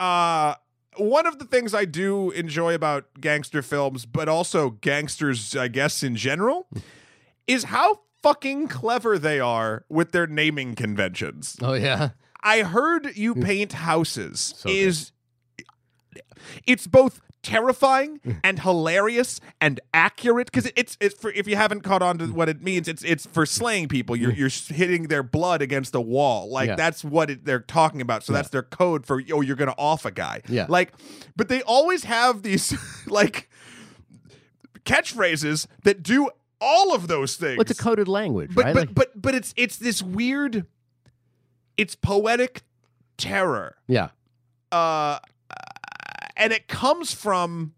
[SPEAKER 1] Uh, one of the things I do enjoy about gangster films, but also gangsters, I guess in general, is how fucking clever they are with their naming conventions.
[SPEAKER 2] Oh yeah.
[SPEAKER 1] I heard you mm. paint houses
[SPEAKER 2] So good.
[SPEAKER 1] is it's both terrifying mm. and hilarious and accurate because it's it's for if you haven't caught on to mm. what it means it's it's for slaying people you're you're hitting their blood against a wall like
[SPEAKER 2] Yeah.
[SPEAKER 1] that's what it, they're talking about so that's their code for oh you're gonna off a guy
[SPEAKER 2] Yeah.
[SPEAKER 1] like but they always have these like catchphrases that do all of those things
[SPEAKER 2] What's a coded language,
[SPEAKER 1] but
[SPEAKER 2] right?
[SPEAKER 1] but,
[SPEAKER 2] Like-
[SPEAKER 1] but but it's it's this weird it's poetic terror
[SPEAKER 2] yeah.
[SPEAKER 1] uh and it comes from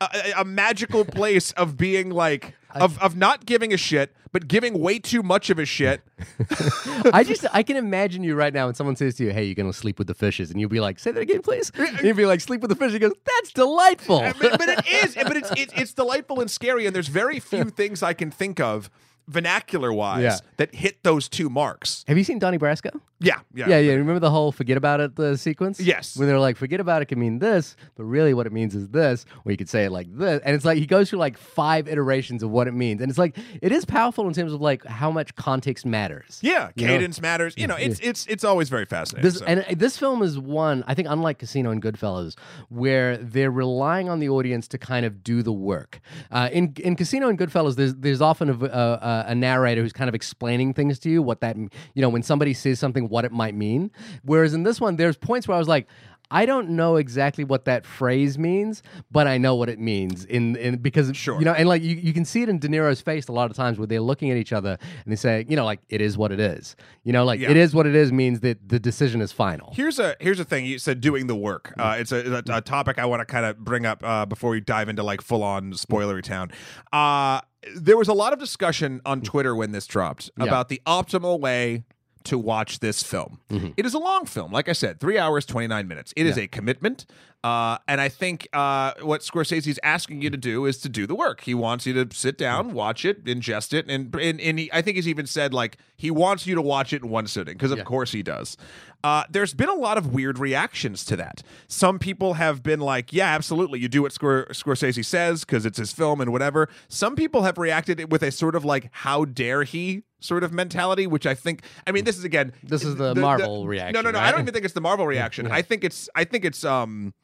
[SPEAKER 1] a- a magical place of being like of of not giving a shit but giving way too much of a shit
[SPEAKER 2] I just I can imagine you right now when someone says to you, "Hey, you're gonna sleep with the fishes," and you'll be like, "Say that again, please." And you'll be like, "Sleep with the fishes." He goes, "That's delightful."
[SPEAKER 1] but, but it is but it's, it's it's delightful and scary and there's very few things i can think of vernacular wise
[SPEAKER 2] Yeah.
[SPEAKER 1] that hit those two marks
[SPEAKER 2] Have you seen Donnie Brasco?
[SPEAKER 1] yeah yeah
[SPEAKER 2] Yeah, yeah. Remember the whole "forget about it" the sequence?
[SPEAKER 1] Yes.
[SPEAKER 2] When they're like, "Forget about it" can mean this, but really what it means is this. Or you could say it like this, and it's like he goes through like five iterations of what it means, and it's like it is powerful in terms of like how much context matters.
[SPEAKER 1] yeah
[SPEAKER 2] You know?
[SPEAKER 1] cadence matters you know it's it's it's always very fascinating
[SPEAKER 2] This
[SPEAKER 1] so.
[SPEAKER 2] and uh, this film is one I think, unlike Casino and Goodfellas, where they're relying on the audience to kind of do the work. Uh, in in Casino and Goodfellas, there's there's often a, a, a narrator who's kind of explaining things to you, what that you know when somebody says something, what it might mean. Whereas in this one, there's points where I was like. I don't know exactly what that phrase means, but I know what it means in, in because
[SPEAKER 1] Sure.
[SPEAKER 2] you know, and like you, you can see it in De Niro's face a lot of times where they're looking at each other and they say, you know, like it is what it is. You know, like
[SPEAKER 1] Yeah.
[SPEAKER 2] it is what it is means that the decision is final.
[SPEAKER 1] Here's a here's a thing you said doing the work. Uh, it's a, a, a topic I want to kind of bring up uh, before we dive into like full on spoilery town. Uh, there was a lot of discussion on Twitter when this dropped
[SPEAKER 2] Yeah.
[SPEAKER 1] about the optimal way to watch this film. Mm-hmm. It is a long film, like I said, three hours twenty nine minutes. It is a commitment, uh, and I think uh, what Scorsese's asking you to do is to do the work. He wants you to sit down, watch it, ingest it, and and, and he, I think he's even said like he wants you to watch it in one sitting because of
[SPEAKER 2] Yeah.
[SPEAKER 1] course he does. Uh, there's been a lot of weird reactions to that. Some people have been like, "Yeah, absolutely, you do what Scor- Scorsese says because it's his film and whatever." Some people have reacted with a sort of like, "How dare he?" sort of mentality, which I think. I mean, this is again.
[SPEAKER 2] This is the Marvel reaction,
[SPEAKER 1] No, no, no. I don't even think it's the Marvel reaction. I think it's. I think it's. Um.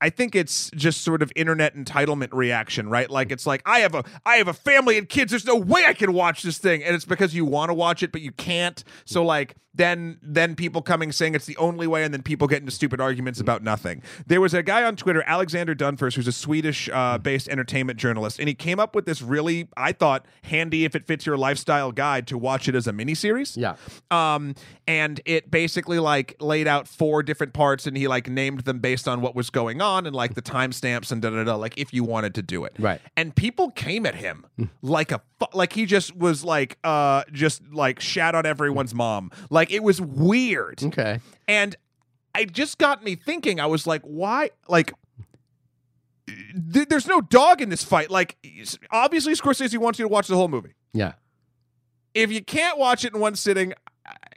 [SPEAKER 1] I think it's just sort of internet entitlement reaction, right? Like it's like I have a I have a family and kids. There's no way I can watch this thing, and it's because you want to watch it but you can't. So like then then people coming saying it's the only way, and then people get into stupid arguments about nothing. There was a guy on Twitter, Alexander Dunfors, who's a Swedish uh, based entertainment journalist, and he came up with this really I thought handy if it fits your lifestyle guide to watch it as a miniseries.
[SPEAKER 2] Yeah.
[SPEAKER 1] Um, and it basically like laid out four different parts, and he like named them based on what was going on and like the timestamps and da da da. Like if you wanted to do it,
[SPEAKER 2] Right.
[SPEAKER 1] And people came at him like a fu- like he just was like uh just like shat on everyone's mom. Like it was weird.
[SPEAKER 2] Okay.
[SPEAKER 1] And it just got me thinking. I was like, why? Like, th- there's no dog in this fight. Like, obviously, Scorsese wants you to watch the whole movie.
[SPEAKER 2] Yeah.
[SPEAKER 1] If you can't watch it in one sitting,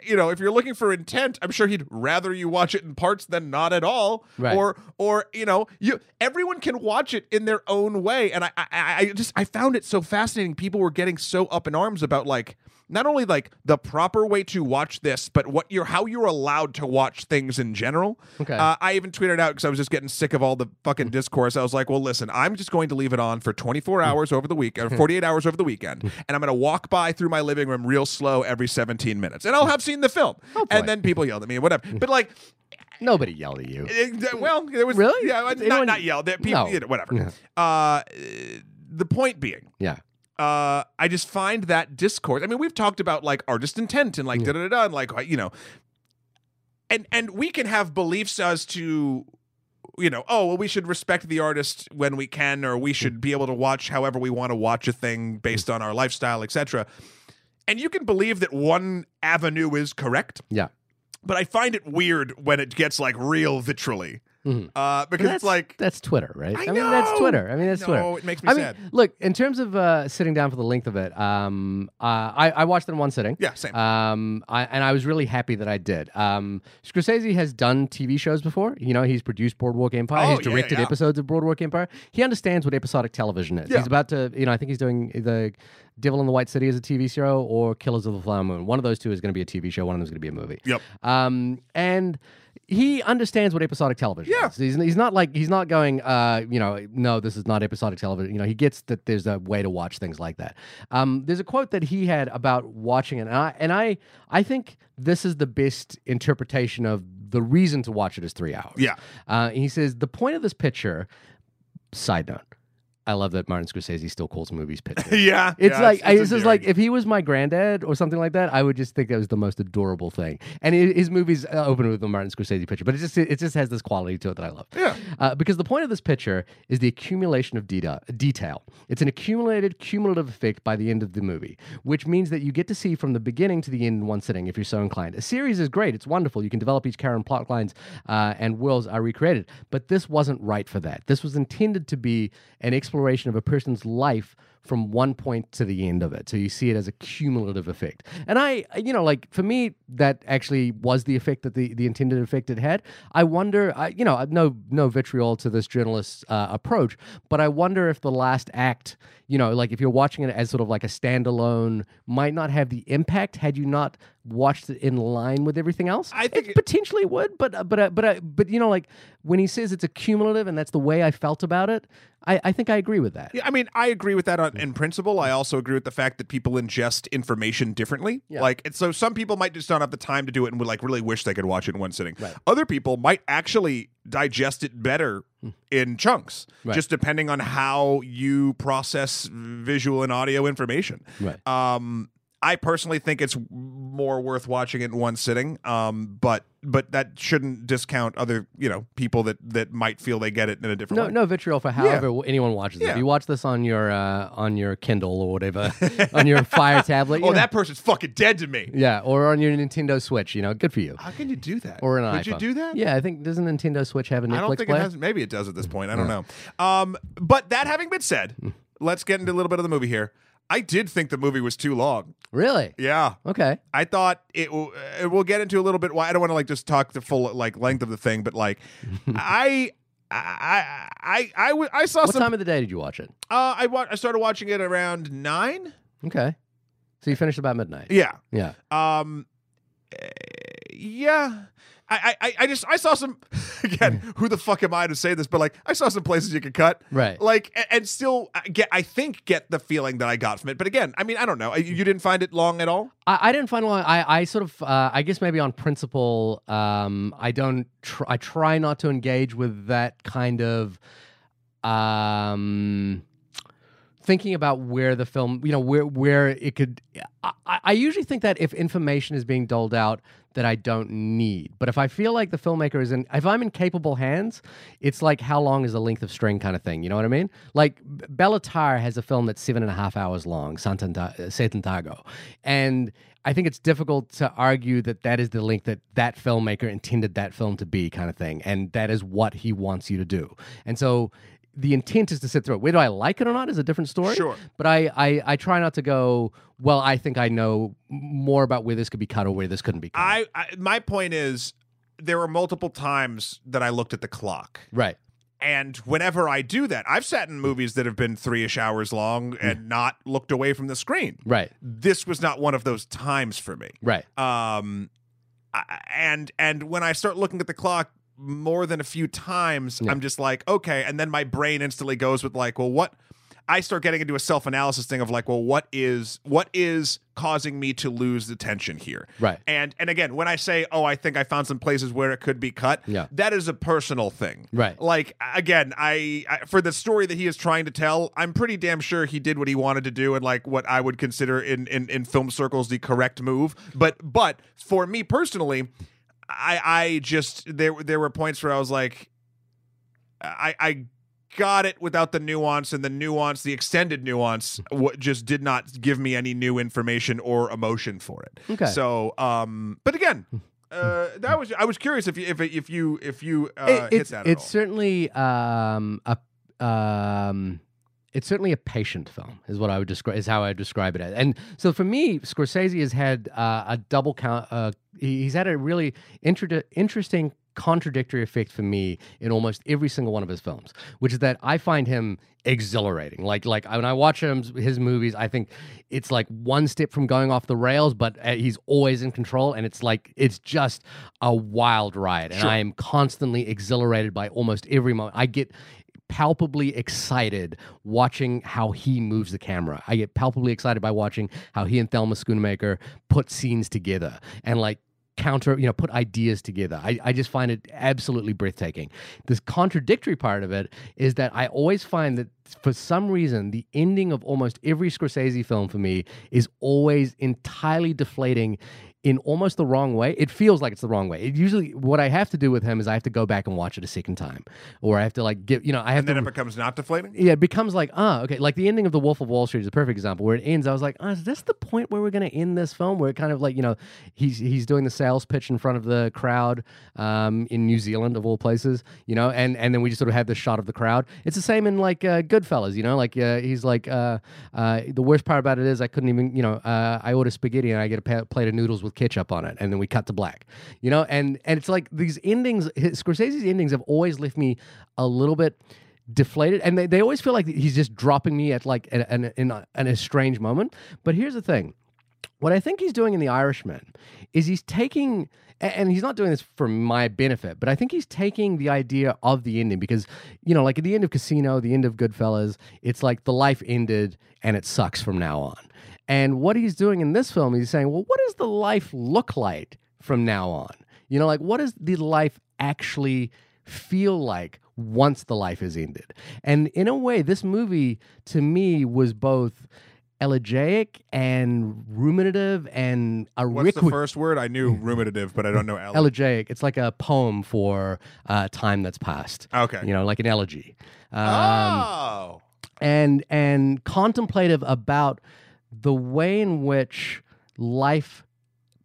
[SPEAKER 1] you know, if you're looking for intent, I'm sure he'd rather you watch it in parts than not at all.
[SPEAKER 2] Right.
[SPEAKER 1] Or, or you know, you everyone can watch it in their own way. And I, I, I just I found it so fascinating. People were getting so up in arms about like not only like the proper way to watch this, but what you're how you're allowed to watch things in general.
[SPEAKER 2] Okay.
[SPEAKER 1] Uh, I even tweeted out because I was just getting sick of all the fucking mm. discourse. I was like, well, listen, I'm just going to leave it on for 24 mm. hours over the week or 48 hours over the weekend, and I'm going to walk by through my living room real slow every 17 minutes, and I'll have seen the film.
[SPEAKER 2] Oh,
[SPEAKER 1] and then people yelled at me, whatever. But like,
[SPEAKER 2] Nobody yelled at you.
[SPEAKER 1] it- well, there was
[SPEAKER 2] Really?
[SPEAKER 1] yeah, not,
[SPEAKER 2] Anyone-
[SPEAKER 1] not yelled. There- People,
[SPEAKER 2] No.
[SPEAKER 1] you know, whatever.
[SPEAKER 2] Yeah.
[SPEAKER 1] Uh, the point being,
[SPEAKER 2] Yeah.
[SPEAKER 1] Uh, I just find that discourse. I mean, we've talked about like artist intent and like da da da, and like you know, and and we can have beliefs as to, you know, oh well, we should respect the artist when we can, or we should be able to watch however we want to watch a thing based on our lifestyle, etc. And you can believe that one avenue is correct,
[SPEAKER 2] Yeah.
[SPEAKER 1] but I find it weird when it gets like real vitrally,
[SPEAKER 2] Mhm.
[SPEAKER 1] uh, because
[SPEAKER 2] that's
[SPEAKER 1] it's like.
[SPEAKER 2] that's Twitter, right?
[SPEAKER 1] I
[SPEAKER 2] mean, that's! Twitter. I mean, that's Twitter.
[SPEAKER 1] It makes me
[SPEAKER 2] I mean,
[SPEAKER 1] sad.
[SPEAKER 2] look, in terms of uh, sitting down for the length of it, um, uh, I, I watched it in one sitting.
[SPEAKER 1] Yeah, same.
[SPEAKER 2] Um, I, and I was really happy that I did. Um, Scorsese has done TV shows before. You know, he's produced Boardwalk Empire.
[SPEAKER 1] Oh,
[SPEAKER 2] he's
[SPEAKER 1] yeah,
[SPEAKER 2] directed
[SPEAKER 1] yeah.
[SPEAKER 2] episodes of Boardwalk Empire. He understands what episodic television is.
[SPEAKER 1] Yeah.
[SPEAKER 2] He's about to, you know, I think he's doing the Devil in the White City as a TV show or Killers of the Flower Moon. One of those two is going to be a TV show. One of them is going to be a movie.
[SPEAKER 1] Yep.
[SPEAKER 2] Um, and he understands what episodic television
[SPEAKER 1] Yeah.
[SPEAKER 2] is. He's, he's not like he's not going, uh, you know, no, this is not episodic television. You know, he gets that there's a way to watch things like that. Um, there's a quote that he had about watching it, and I and I I think this is the best interpretation of the reason to watch it is three hours.
[SPEAKER 1] Yeah.
[SPEAKER 2] Uh, he says the point of this picture. Side note. I love that Martin Scorsese still calls movies pictures.
[SPEAKER 1] yeah,
[SPEAKER 2] It's
[SPEAKER 1] yeah,
[SPEAKER 2] like I, it's just
[SPEAKER 1] endearing.
[SPEAKER 2] like if he was my granddad or something like that, I would just think that was the most adorable thing. And it, his movies uh, open with a Martin Scorsese picture, but it just it just has this quality to it that I love.
[SPEAKER 1] Yeah.
[SPEAKER 2] Uh, because the point of this picture is the accumulation of deta- detail. It's an accumulated cumulative effect by the end of the movie, which means that you get to see from the beginning to the end in one sitting if you're so inclined. A series is great; it's wonderful. You can develop each character and plot lines, uh, and worlds are recreated. But this wasn't right for that. This was intended to be an exploration of a person's life from one point to the end of it. So you see it as a cumulative effect. And I, you know, like for me, that actually was the effect that the, the intended effect it had. I wonder, I, you know, no no vitriol to this journalist's uh, approach, but I wonder if the last act, you know, like if you're watching it as sort of like a standalone, might not have the impact had you not watched it in line with everything else.
[SPEAKER 1] I think
[SPEAKER 2] it
[SPEAKER 1] it-
[SPEAKER 2] potentially would, but uh, but uh, but uh, but you know, like when he says it's a cumulative and that's the way I felt about it, I, I think I agree with that.
[SPEAKER 1] Yeah, I mean, I agree with that on, in principle. I also agree with the fact that people ingest information differently.
[SPEAKER 2] Yeah.
[SPEAKER 1] Like, and so some people might just not have the time to do it and would like really wish they could watch it in one sitting.
[SPEAKER 2] Right.
[SPEAKER 1] Other people might actually digest it better in chunks,
[SPEAKER 2] Hmm. Right.
[SPEAKER 1] just depending on how you process visual and audio information.
[SPEAKER 2] Right.
[SPEAKER 1] Um, I personally think it's more worth watching it in one sitting. Um, but but that shouldn't discount other you know people that that might feel they get it in a different
[SPEAKER 2] No,
[SPEAKER 1] way.
[SPEAKER 2] no vitriol for however anyone watches it. If you watch this on your uh, on your Kindle or whatever, on your Fire tablet,
[SPEAKER 1] Oh,
[SPEAKER 2] know,
[SPEAKER 1] that person's fucking dead to me.
[SPEAKER 2] yeah, or on your Nintendo Switch, you know, good for you.
[SPEAKER 1] How can you do that?
[SPEAKER 2] Or an
[SPEAKER 1] Would
[SPEAKER 2] iPhone.
[SPEAKER 1] you do that?
[SPEAKER 2] Yeah, I think doesn't Nintendo Switch have a Netflix
[SPEAKER 1] I don't think
[SPEAKER 2] player?
[SPEAKER 1] it has. Maybe it does at this point. I don't know. Um, but that having been said,
[SPEAKER 2] Hmm.
[SPEAKER 1] let's get into a little bit of the movie here. I did think the movie was too long.
[SPEAKER 2] Really?
[SPEAKER 1] Yeah,
[SPEAKER 2] Okay.
[SPEAKER 1] I thought it. w- uh, We'll get into a little bit. Why I don't want to like just talk the full like length of the thing, but like I. I I I I, I saw
[SPEAKER 2] What
[SPEAKER 1] some.
[SPEAKER 2] time of the day did you watch it?
[SPEAKER 1] Uh, I wa- I started watching it around nine.
[SPEAKER 2] Okay. So you finished about midnight.
[SPEAKER 1] Yeah.
[SPEAKER 2] Yeah.
[SPEAKER 1] Um. eh, Yeah. I, I, I just I saw some again. Who the fuck am I to say this? But like I saw some places you could cut.
[SPEAKER 2] Right.
[SPEAKER 1] Like and still uh, get I think get the feeling that I got from it. But again, I mean I don't know. You you didn't find it long at all?
[SPEAKER 2] I, I didn't find long. I, I sort of, uh, I guess maybe on principle, um, I don't. Tr- I try not to engage with that kind of um, thinking about where the film, you know, where where it could. I, I usually think that if information is being doled out that I don't need, but if I feel like the filmmaker is in, if I'm in capable hands, it's like how long is the length of string kind of thing. You know what I mean? Like Béla Tarr has a film that's seven and a half hours long, Santanta- uh, and I think it's difficult to argue that that is the length that that filmmaker intended that film to be, kind of thing, and that is what he wants you to do. And so the intent is to sit through it. Whether I like it or not is a different story.
[SPEAKER 1] Sure.
[SPEAKER 2] But I, I, I try not to go, well, I think I know more about where this could be cut or where this couldn't be cut.
[SPEAKER 1] I, I my point is there were multiple times that I looked at the clock.
[SPEAKER 2] right.
[SPEAKER 1] And whenever I do that, I've sat in movies that have been three ish hours long and not looked away from the screen.
[SPEAKER 2] Right.
[SPEAKER 1] This was not one of those times for me.
[SPEAKER 2] Right.
[SPEAKER 1] Um, I- and and when I start looking at the clock more than a few times,
[SPEAKER 2] Yeah.
[SPEAKER 1] I'm just like, okay. And then my brain instantly goes with like, well, what? I start getting into a self analysis thing of like, well, what is what is causing me to lose the tension here?
[SPEAKER 2] Right.
[SPEAKER 1] And and again, when I say, oh, I think I found some places where it could be cut,
[SPEAKER 2] Yeah.
[SPEAKER 1] that is a personal thing.
[SPEAKER 2] Right.
[SPEAKER 1] Like again, I, I for the story that he is trying to tell, I'm pretty damn sure he did what he wanted to do and like what I would consider in in, in film circles the correct move. But but for me personally, I I just there there were points where I was like, I I got it without the nuance and the nuance the extended nuance what just did not give me any new information or emotion for it
[SPEAKER 2] Okay.
[SPEAKER 1] so um but again uh that was i was curious if you if if you if you uh
[SPEAKER 2] It-
[SPEAKER 1] hit
[SPEAKER 2] it's
[SPEAKER 1] that at
[SPEAKER 2] it's
[SPEAKER 1] all.
[SPEAKER 2] certainly um, a um, it's certainly a patient film is what I would describe is how I would describe it as. And so for me, Scorsese has had uh, a double count. Uh, he's had a really inter- interesting contradictory effect for me in almost every single one of his films, which is that I find him exhilarating. Like like when I watch him his movies, I think it's like one step from going off the rails, but uh, he's always in control, and it's like it's just a wild ride, and
[SPEAKER 1] Sure.
[SPEAKER 2] I am constantly exhilarated by almost every moment. I get palpably excited watching how he moves the camera. I get palpably excited by watching how he and Thelma Schoonmaker put scenes together and like counter, you know, put ideas together. I, I just find it absolutely breathtaking. This contradictory part of it is that I always find that for some reason, the ending of almost every Scorsese film for me is always entirely deflating in almost the wrong way. It feels like it's the wrong way. It usually what I have to do with him is I have to go back and watch it a second time, or I have to like give you know I have
[SPEAKER 1] and then
[SPEAKER 2] to.
[SPEAKER 1] it becomes not deflating
[SPEAKER 2] yeah, it becomes like, ah, okay. Like the ending of The Wolf of Wall Street is a perfect example where it ends. I was like, oh, is this the point where we're going to end this film? Where it kind of like, you know, he's he's doing the sales pitch in front of the crowd um, in New Zealand, of all places, you know, and, and then we just sort of have this shot of the crowd. It's the same in like uh, Goodfellas, you know, like uh, he's like, uh, uh, the worst part about it is I couldn't even, you know, uh, I order spaghetti and I get a pa- plate of noodles with ketchup on it. And then we cut to black, you know, and, and it's like these endings, Scorsese's endings have always left me a little bit deflated and they, they always feel like he's just dropping me at like an, an, an a strange moment. But here's the thing. What i think he's doing in the irishman is he's taking and he's not doing this for my benefit but i think he's taking the idea of the ending because you know like at the end of casino the end of goodfellas it's like the life ended and it sucks from now on and what he's doing in this film he's saying well what does the life look like from now on you know like what does the life actually feel like once the life is ended. And in a way, this movie to me was both elegiac and ruminative and a
[SPEAKER 1] what's the first word i knew ruminative but i don't know ele-
[SPEAKER 2] elegiac. It's like a poem for uh, time that's passed.
[SPEAKER 1] okay
[SPEAKER 2] You know, like an elegy. Um,
[SPEAKER 1] oh
[SPEAKER 2] and and contemplative about the way in which life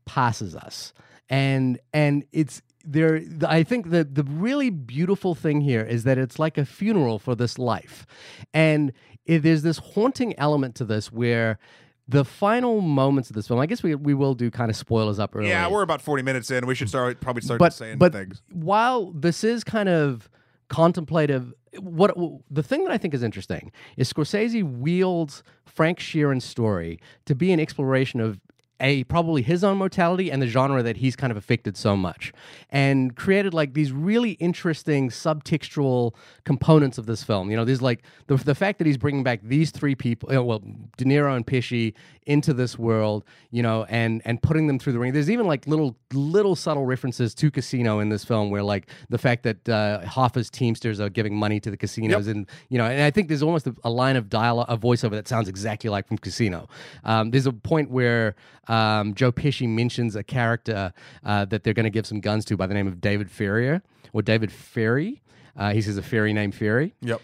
[SPEAKER 2] passes us. And and it's there i think the the really beautiful thing here is that it's like a funeral for this life. And it, there's this haunting element to this where the final moments of this film i guess we, we will do kind of spoilers up early.
[SPEAKER 1] Yeah we're about 40 minutes in. We should start probably start
[SPEAKER 2] but
[SPEAKER 1] saying
[SPEAKER 2] but
[SPEAKER 1] things.
[SPEAKER 2] while this is kind of contemplative, what the thing that I think is interesting is Scorsese wields Frank Sheeran's story to be an exploration of a probably his own mortality and the genre that he's kind of affected so much and created like these really interesting subtextual components of this film. You know there's like the, the fact that he's bringing back these three people you know, well de niro and pesci into this world you know and and putting them through the ring. There's even like little little subtle references to casino in this film where like the fact that uh, hoffa's teamsters are giving money to the casinos and you know and i think there's almost a, a line of dialogue a voiceover that sounds exactly like from casino. Um, there's a point where um, Joe Pesci mentions a character uh, that they're going to give some guns to by the name of David Ferrier or David Ferrie. Uh, he says a fairy named Ferrie.
[SPEAKER 1] Yep.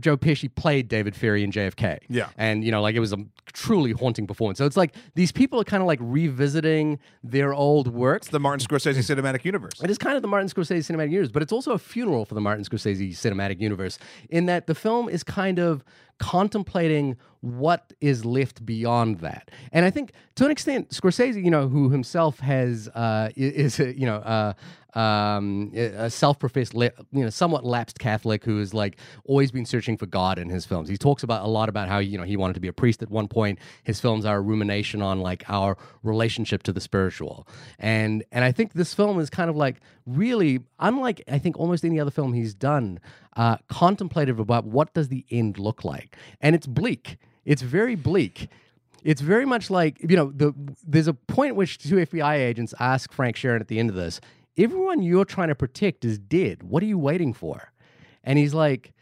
[SPEAKER 2] Joe Pesci played David Ferrie in JFK.
[SPEAKER 1] Yeah.
[SPEAKER 2] And, you know, like it was a truly haunting performance. So it's like these people are kind of like revisiting their old work.
[SPEAKER 1] The Martin Scorsese cinematic universe.
[SPEAKER 2] It is kind of the Martin Scorsese cinematic universe, but it's also a funeral for the Martin Scorsese cinematic universe in that the film is kind of contemplating what is left beyond that. And I think to an extent, Scorsese, you know, who himself has uh, is a, you know uh, um, a self-professed, you know, somewhat lapsed Catholic who has like always been searching for God in his films. He talks about a lot about how you know he wanted to be a priest at one point. His films are a rumination on like our relationship to the spiritual, and and I think this film is kind of like really unlike I think almost any other film he's done, uh, contemplative about what does the end look like, and it's bleak. It's very bleak. It's very much like you know the there's a point which two FBI agents ask Frank Sheeran at the end of this, everyone you're trying to protect is dead. What are you waiting for? And he's like,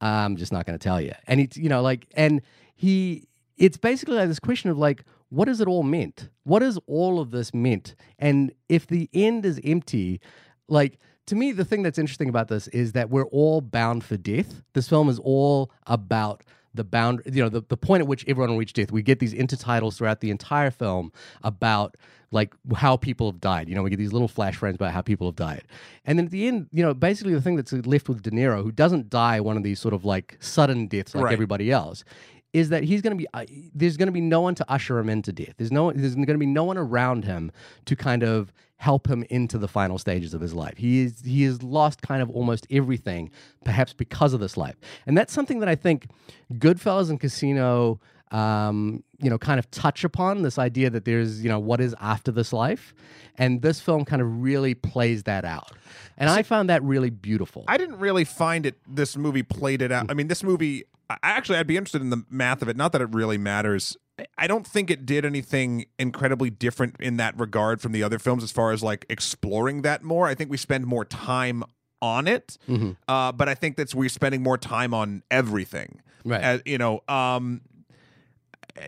[SPEAKER 2] I'm just not going to tell you. And it's, you know, like, and he, it's basically like this question of like, what is it all meant? What is all of this meant? And if the end is empty, like, to me, the thing that's interesting about this is that we're all bound for death. This film is all about the bound, you know, the, the point at which everyone will reach death. We get these intertitles throughout the entire film about like how people have died. You know, we get these little flash frames about how people have died. And then at the end, you know, basically the thing that's left with De Niro, who doesn't die one of these sort of like sudden deaths like
[SPEAKER 1] Right.
[SPEAKER 2] everybody else, is that he's going to be uh, there's going to be no one to usher him into death. There's no there's going to be no one around him to kind of help him into the final stages of his life. He is he has lost kind of almost everything, perhaps because of this life, and that's something that I think Goodfellas and Casino. Um, you know, kind of touch upon this idea that there's, you know, what is after this life. And this film kind of really plays that out. And I found that really beautiful.
[SPEAKER 1] I didn't really find it. This movie played it out. I mean, this movie. I, actually, I'd be interested in the math of it. Not that it really matters. I- I don't think it did anything incredibly different in that regard from the other films, as far as like exploring that more. I think we spend more time on it,
[SPEAKER 2] Mm-hmm.
[SPEAKER 1] uh, but I think that's we're spending more time on everything.
[SPEAKER 2] Right.
[SPEAKER 1] As, you know, um,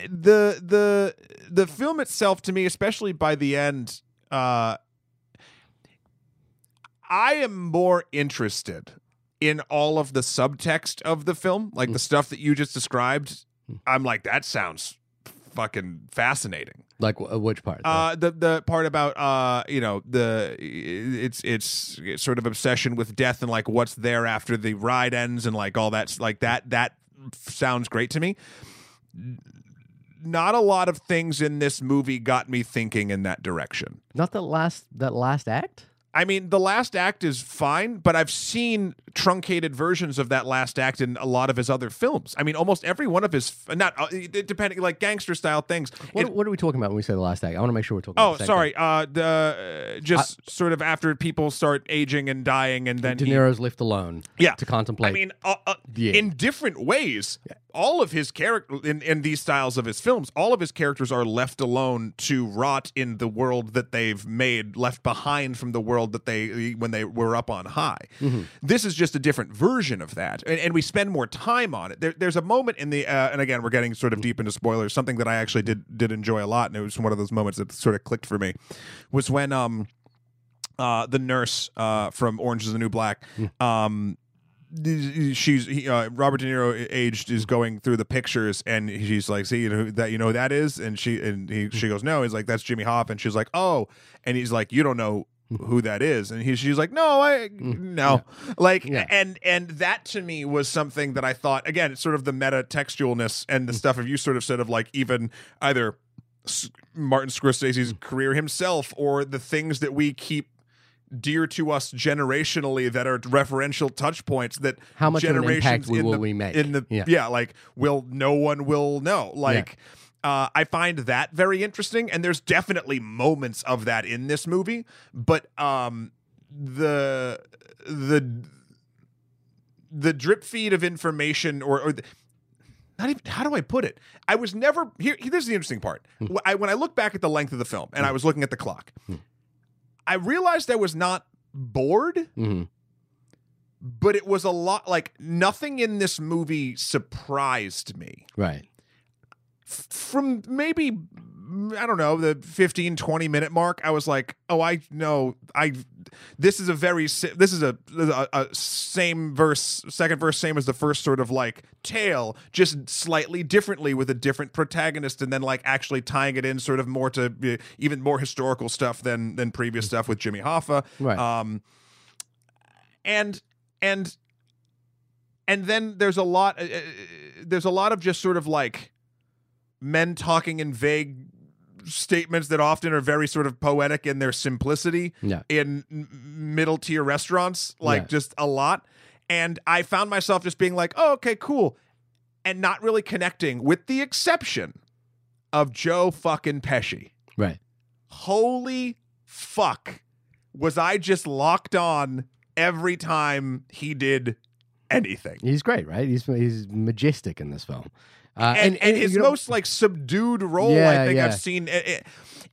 [SPEAKER 1] the the the film itself to me, especially by the end, uh, I am more interested in all of the subtext of the film, like
[SPEAKER 2] Mm.
[SPEAKER 1] the stuff that you just described. I'm like, that sounds fucking fascinating.
[SPEAKER 2] like, wh- which part?
[SPEAKER 1] Uh, the the part about uh, you know, the it's it's it's sort of obsession with death and like what's there after the ride ends and like all that's like that that sounds great to me. Not a lot of things in this movie got me thinking in that direction.
[SPEAKER 2] Not that last that last act.
[SPEAKER 1] I mean, the last act is fine, but I've seen truncated versions of that last act in a lot of his other films. I mean, almost every one of his not uh, depending like gangster style things.
[SPEAKER 2] What,
[SPEAKER 1] It-
[SPEAKER 2] what are we talking about when we say the last act? I want to make sure we're talking.
[SPEAKER 1] oh, sorry. Uh, the uh, just sort of after people start aging and dying, and then.
[SPEAKER 2] De
[SPEAKER 1] he-
[SPEAKER 2] Niro's left alone.
[SPEAKER 1] Yeah.
[SPEAKER 2] to contemplate.
[SPEAKER 1] I mean, uh, uh,
[SPEAKER 2] Yeah.
[SPEAKER 1] in different ways, all of his character in, in these styles of his films, all of his characters are left alone to rot in the world that they've made, left behind from the world that they when they were up on high.
[SPEAKER 2] Mm-hmm.
[SPEAKER 1] This is just a different version of that, and, and we spend more time on it. There, there's a moment in the, uh, and again, we're getting sort of deep into spoilers. Something that I actually did did enjoy a lot, and it was one of those moments that sort of clicked for me, was when um uh, the nurse uh, from Orange is the New Black. Um, she's he, uh, Robert De Niro aged is going through the pictures and she's like, see, you know that you know who that is, and she and he hmm. she goes, no, he's like, that's Jimmy Hoff, and she's like, oh, and he's like, you don't know hmm. who that is, and he she's like, no, I hmm. no, like,
[SPEAKER 2] Yeah.
[SPEAKER 1] and and that to me was something that I thought again, it's sort of the meta textualness and the stuff of you sort of said of like even either. S- Martin Scorsese's career himself, or the things that we keep dear to us generationally that are referential touch points that
[SPEAKER 2] How much of an impact
[SPEAKER 1] in
[SPEAKER 2] will
[SPEAKER 1] the,
[SPEAKER 2] we make?
[SPEAKER 1] in the
[SPEAKER 2] Yeah.
[SPEAKER 1] yeah. like will no one will know like Uh, I find that very interesting, and there's definitely moments of that in this movie. But um, the the the drip feed of information, or, or the, not even how do I put it? I was never here. This is the interesting part. Wh- I, when I look back at the length of the film, and I was looking at the clock, I realized I was not bored
[SPEAKER 2] Mhm.
[SPEAKER 1] but it was a lot like nothing in this movie surprised me
[SPEAKER 2] Right.
[SPEAKER 1] F- from maybe i don't know the 15 20 minute mark i was like oh i know i this is a very this is a, a, a same verse second verse same as the first sort of like tale just slightly differently with a different protagonist and then like actually tying it in sort of more to uh, even more historical stuff than than previous stuff with jimmy hoffa
[SPEAKER 2] Right.
[SPEAKER 1] um and and and then there's a lot uh, uh, there's a lot of just sort of like men talking in vague statements that often are very sort of poetic in their simplicity
[SPEAKER 2] Yeah.
[SPEAKER 1] in middle tier restaurants like
[SPEAKER 2] Yeah.
[SPEAKER 1] just a lot and i found myself just being like oh okay cool and not really connecting with the exception of joe fucking pesci
[SPEAKER 2] Right.
[SPEAKER 1] holy fuck was i just locked on every time he did anything
[SPEAKER 2] He's great, right? He's he's majestic in this film. Uh,
[SPEAKER 1] and, and, his most like subdued role
[SPEAKER 2] Yeah,
[SPEAKER 1] i think
[SPEAKER 2] yeah.
[SPEAKER 1] i've seen it- it-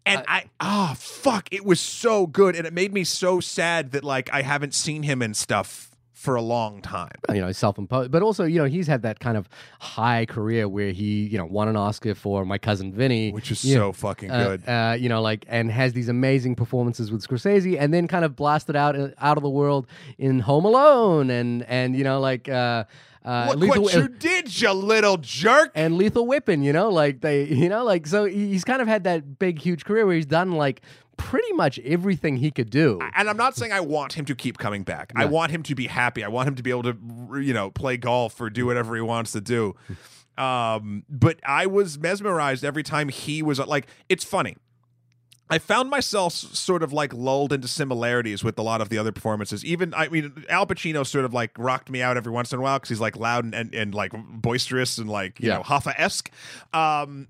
[SPEAKER 1] and i ah fuck it was so good and it made me so sad that like i haven't seen him in stuff for a long time
[SPEAKER 2] you know, self-imposed, but also, you know, he's had that kind of high career where he, you know, won an Oscar for My Cousin Vinny,
[SPEAKER 1] which is
[SPEAKER 2] you know,
[SPEAKER 1] so fucking
[SPEAKER 2] uh,
[SPEAKER 1] good
[SPEAKER 2] uh, you know, like, and has these amazing performances with Scorsese, and then kind of blasted out uh, out of the world in Home Alone, and and you know, like, uh, uh,
[SPEAKER 1] Look
[SPEAKER 2] Lethal,
[SPEAKER 1] what you did, you little jerk.
[SPEAKER 2] and Lethal Weapon, you know, like they, you know, like so he's kind of had that big, huge career where he's done like pretty much everything he could do.
[SPEAKER 1] and I'm not saying I want him to keep coming back. I want him to be happy. I want him to be able to, you know, play golf or do whatever he wants to do. Um, but I was mesmerized every time he was like. It's funny. I found myself sort of like lulled into similarities with a lot of the other performances. Even I mean, Al Pacino sort of like rocked me out every once in a while because he's like loud and, and, and like boisterous and like you
[SPEAKER 2] Yeah.
[SPEAKER 1] know Hoffa esque. Um,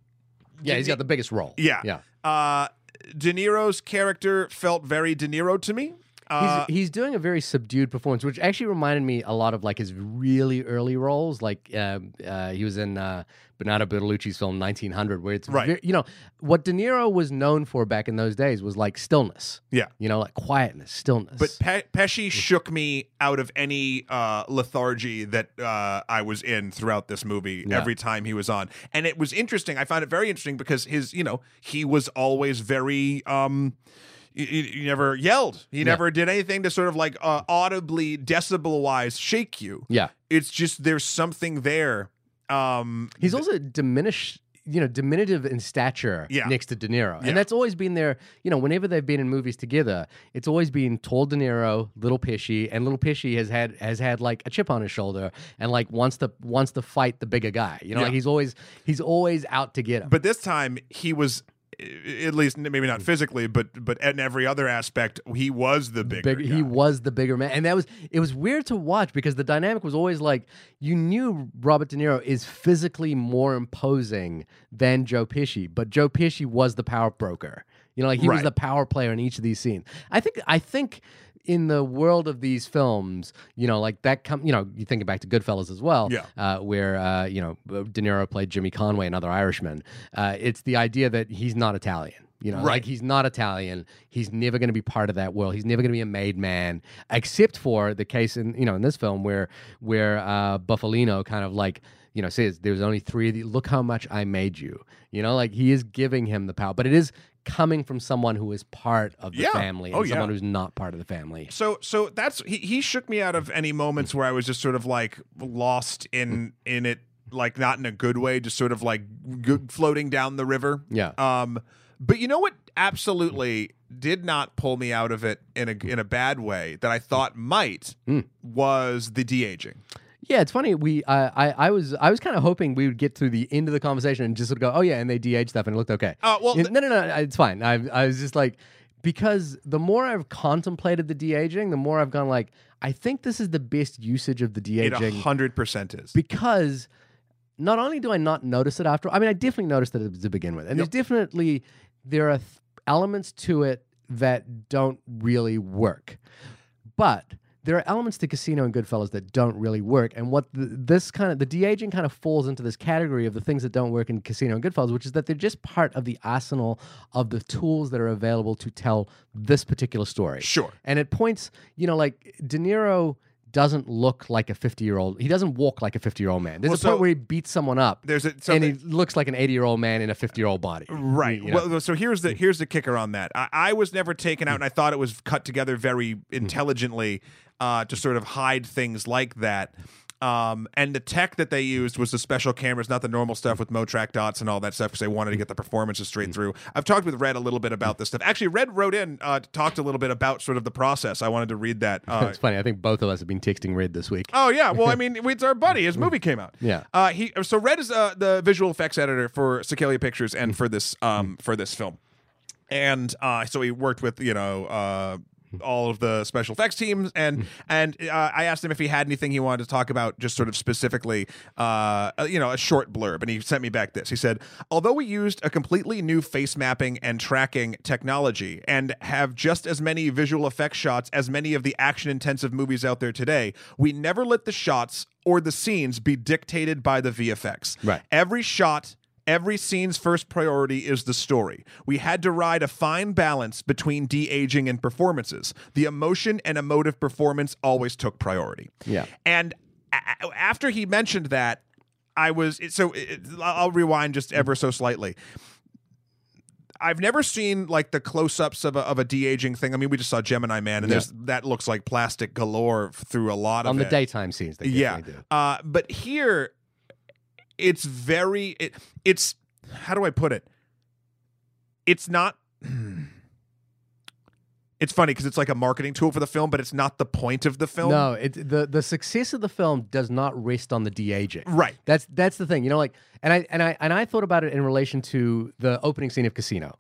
[SPEAKER 2] yeah, he's got the biggest role.
[SPEAKER 1] yeah,
[SPEAKER 2] yeah.
[SPEAKER 1] Uh, De Niro's character felt very De Niro to me. Uh,
[SPEAKER 2] he's, he's doing a very subdued performance, which actually reminded me a lot of like his really early roles. Like um uh, he was in uh, Bernardo Bertolucci's film 1900, where it's
[SPEAKER 1] Right.
[SPEAKER 2] ve- you know what De Niro was known for back in those days was like stillness.
[SPEAKER 1] Yeah.
[SPEAKER 2] you know, like quietness, stillness.
[SPEAKER 1] But Pe- Pesci shook me out of any uh, lethargy that uh, I was in throughout this movie
[SPEAKER 2] Yeah.
[SPEAKER 1] every time he was on, and it was interesting. I found it very interesting because his, you know, he was always very. Um, he, he- never yelled. He never did anything to sort of like uh, audibly, decibel wise, shake you.
[SPEAKER 2] yeah,
[SPEAKER 1] It's just there's something there. Um,
[SPEAKER 2] he's also diminished. You know, diminutive in stature
[SPEAKER 1] Yeah.
[SPEAKER 2] next to De Niro,
[SPEAKER 1] Yeah.
[SPEAKER 2] and that's always been there. You know, whenever they've been in movies together, it's always been tall De Niro, little Pesci, and little Pesci has had has had like a chip on his shoulder and like wants to wants to fight the bigger guy. You know,
[SPEAKER 1] Yeah.
[SPEAKER 2] like he's always he's always out to get him.
[SPEAKER 1] But this time he was at least maybe not physically, but but in every other aspect, he was the bigger.
[SPEAKER 2] Big, he was the bigger man, and that was it was weird to watch because the dynamic was always like you knew Robert De Niro is physically more imposing than Joe Pesci, but Joe Pesci was the power broker. You know, like he was the power player in each of these scenes. I think I think in the world of these films, you know, like that come, you know, you think back to Goodfellas as well,
[SPEAKER 1] Yeah.
[SPEAKER 2] uh, where uh, you know De Niro played Jimmy Conway, another Irishman. Uh, it's the idea that he's not Italian. You know,
[SPEAKER 1] Right.
[SPEAKER 2] like he's not Italian. He's never going to be part of that world. He's never going to be a made man, except for the case in you know in this film where where uh, Bufalino kind of like you know says there's only three of you. Look how much I made you. You know, like he is giving him the power, but it is coming from someone who is part of the
[SPEAKER 1] Yeah.
[SPEAKER 2] family and
[SPEAKER 1] Oh, yeah.
[SPEAKER 2] someone who's not part of the family.
[SPEAKER 1] So so that's he, he shook me out of any moments where I was just sort of like lost in in it like not in a good way just sort of like good, floating down the river.
[SPEAKER 2] Yeah.
[SPEAKER 1] Um but you know what absolutely did not pull me out of it in a in a bad way that I thought might
[SPEAKER 2] Mm.
[SPEAKER 1] was the de-aging.
[SPEAKER 2] Yeah, it's funny. We, I, I, I was, I was kind of hoping we would get through the end of the conversation and just sort of go, oh yeah, and they de stuff and it looked okay.
[SPEAKER 1] Uh, well,
[SPEAKER 2] no, no, no, it's fine. I, I was just like, because the more I've contemplated the de aging, the more I've gone like, I think this is the best usage of the de aging.
[SPEAKER 1] hundred percent is.
[SPEAKER 2] because not only do I not notice it after, I mean, I definitely noticed it to begin with, and there's definitely there are th- elements to it that don't really work, but there are elements to Casino and Goodfellas that don't really work. And what the, this kind of the de aging kind of falls into this category of the things that don't work in Casino and Goodfellas, which is that they're just part of the arsenal of the tools that are available to tell this particular story.
[SPEAKER 1] Sure.
[SPEAKER 2] And it points, you know, like De Niro doesn't look like a 50 year old. He doesn't walk like a 50 year old man. There's
[SPEAKER 1] Well,
[SPEAKER 2] a point where he beats someone up.
[SPEAKER 1] There's a-
[SPEAKER 2] and he looks like an 80 year old man in a 50 year old body.
[SPEAKER 1] Uh, right.
[SPEAKER 2] You know?
[SPEAKER 1] Well, so here's the mm. here's the kicker on that. I, I was never taken out, mm. and I thought it was cut together very mm. intelligently uh, to sort of hide things like that. Um, and the tech that they used was the special cameras, not the normal stuff with Motrack dots and all that stuff, because they wanted to get the performances straight through. I've talked with Red a little bit about this stuff. Actually, Red wrote in, uh, talked a little bit about sort of the process. I wanted to read that. Uh,
[SPEAKER 2] it's funny. I think both of us have been texting Red this week.
[SPEAKER 1] Oh yeah, well I mean it's our buddy. His movie came out.
[SPEAKER 2] Yeah.
[SPEAKER 1] Uh, he so Red is uh, the visual effects editor for Sikelia Pictures and for this um for this film, and uh, so he worked with you know uh all of the special effects teams and and uh, I asked him if he had anything he wanted to talk about just sort of specifically uh you know a short blurb and he sent me back this. He said although we used a completely new face mapping and tracking technology and have just as many visual effects shots as many of the action intensive movies out there today we never let the shots or the scenes be dictated by the VFX
[SPEAKER 2] Right.
[SPEAKER 1] every shot Every scene's first priority is the story. We had to ride a fine balance between de aging and performances. The emotion and emotive performance always took priority.
[SPEAKER 2] Yeah.
[SPEAKER 1] And a- after he mentioned that, I was so it, I'll rewind just ever so slightly. I've never seen like the close-ups of a, of a de-aging thing. I mean, we just saw Gemini Man, and
[SPEAKER 2] Yeah.
[SPEAKER 1] there's that looks like plastic galore through a lot of
[SPEAKER 2] On the
[SPEAKER 1] it.
[SPEAKER 2] daytime scenes, they
[SPEAKER 1] Yeah.
[SPEAKER 2] do.
[SPEAKER 1] Uh, but here, it's very. It, it's how do I put it? It's not. It's funny because it's like a marketing tool for the film, but it's not the point of the film.
[SPEAKER 2] No, it, the the success of the film does not rest on the de aging.
[SPEAKER 1] Right.
[SPEAKER 2] That's that's the thing. You know, like, and I and I and I thought about it in relation to the opening scene of Casino.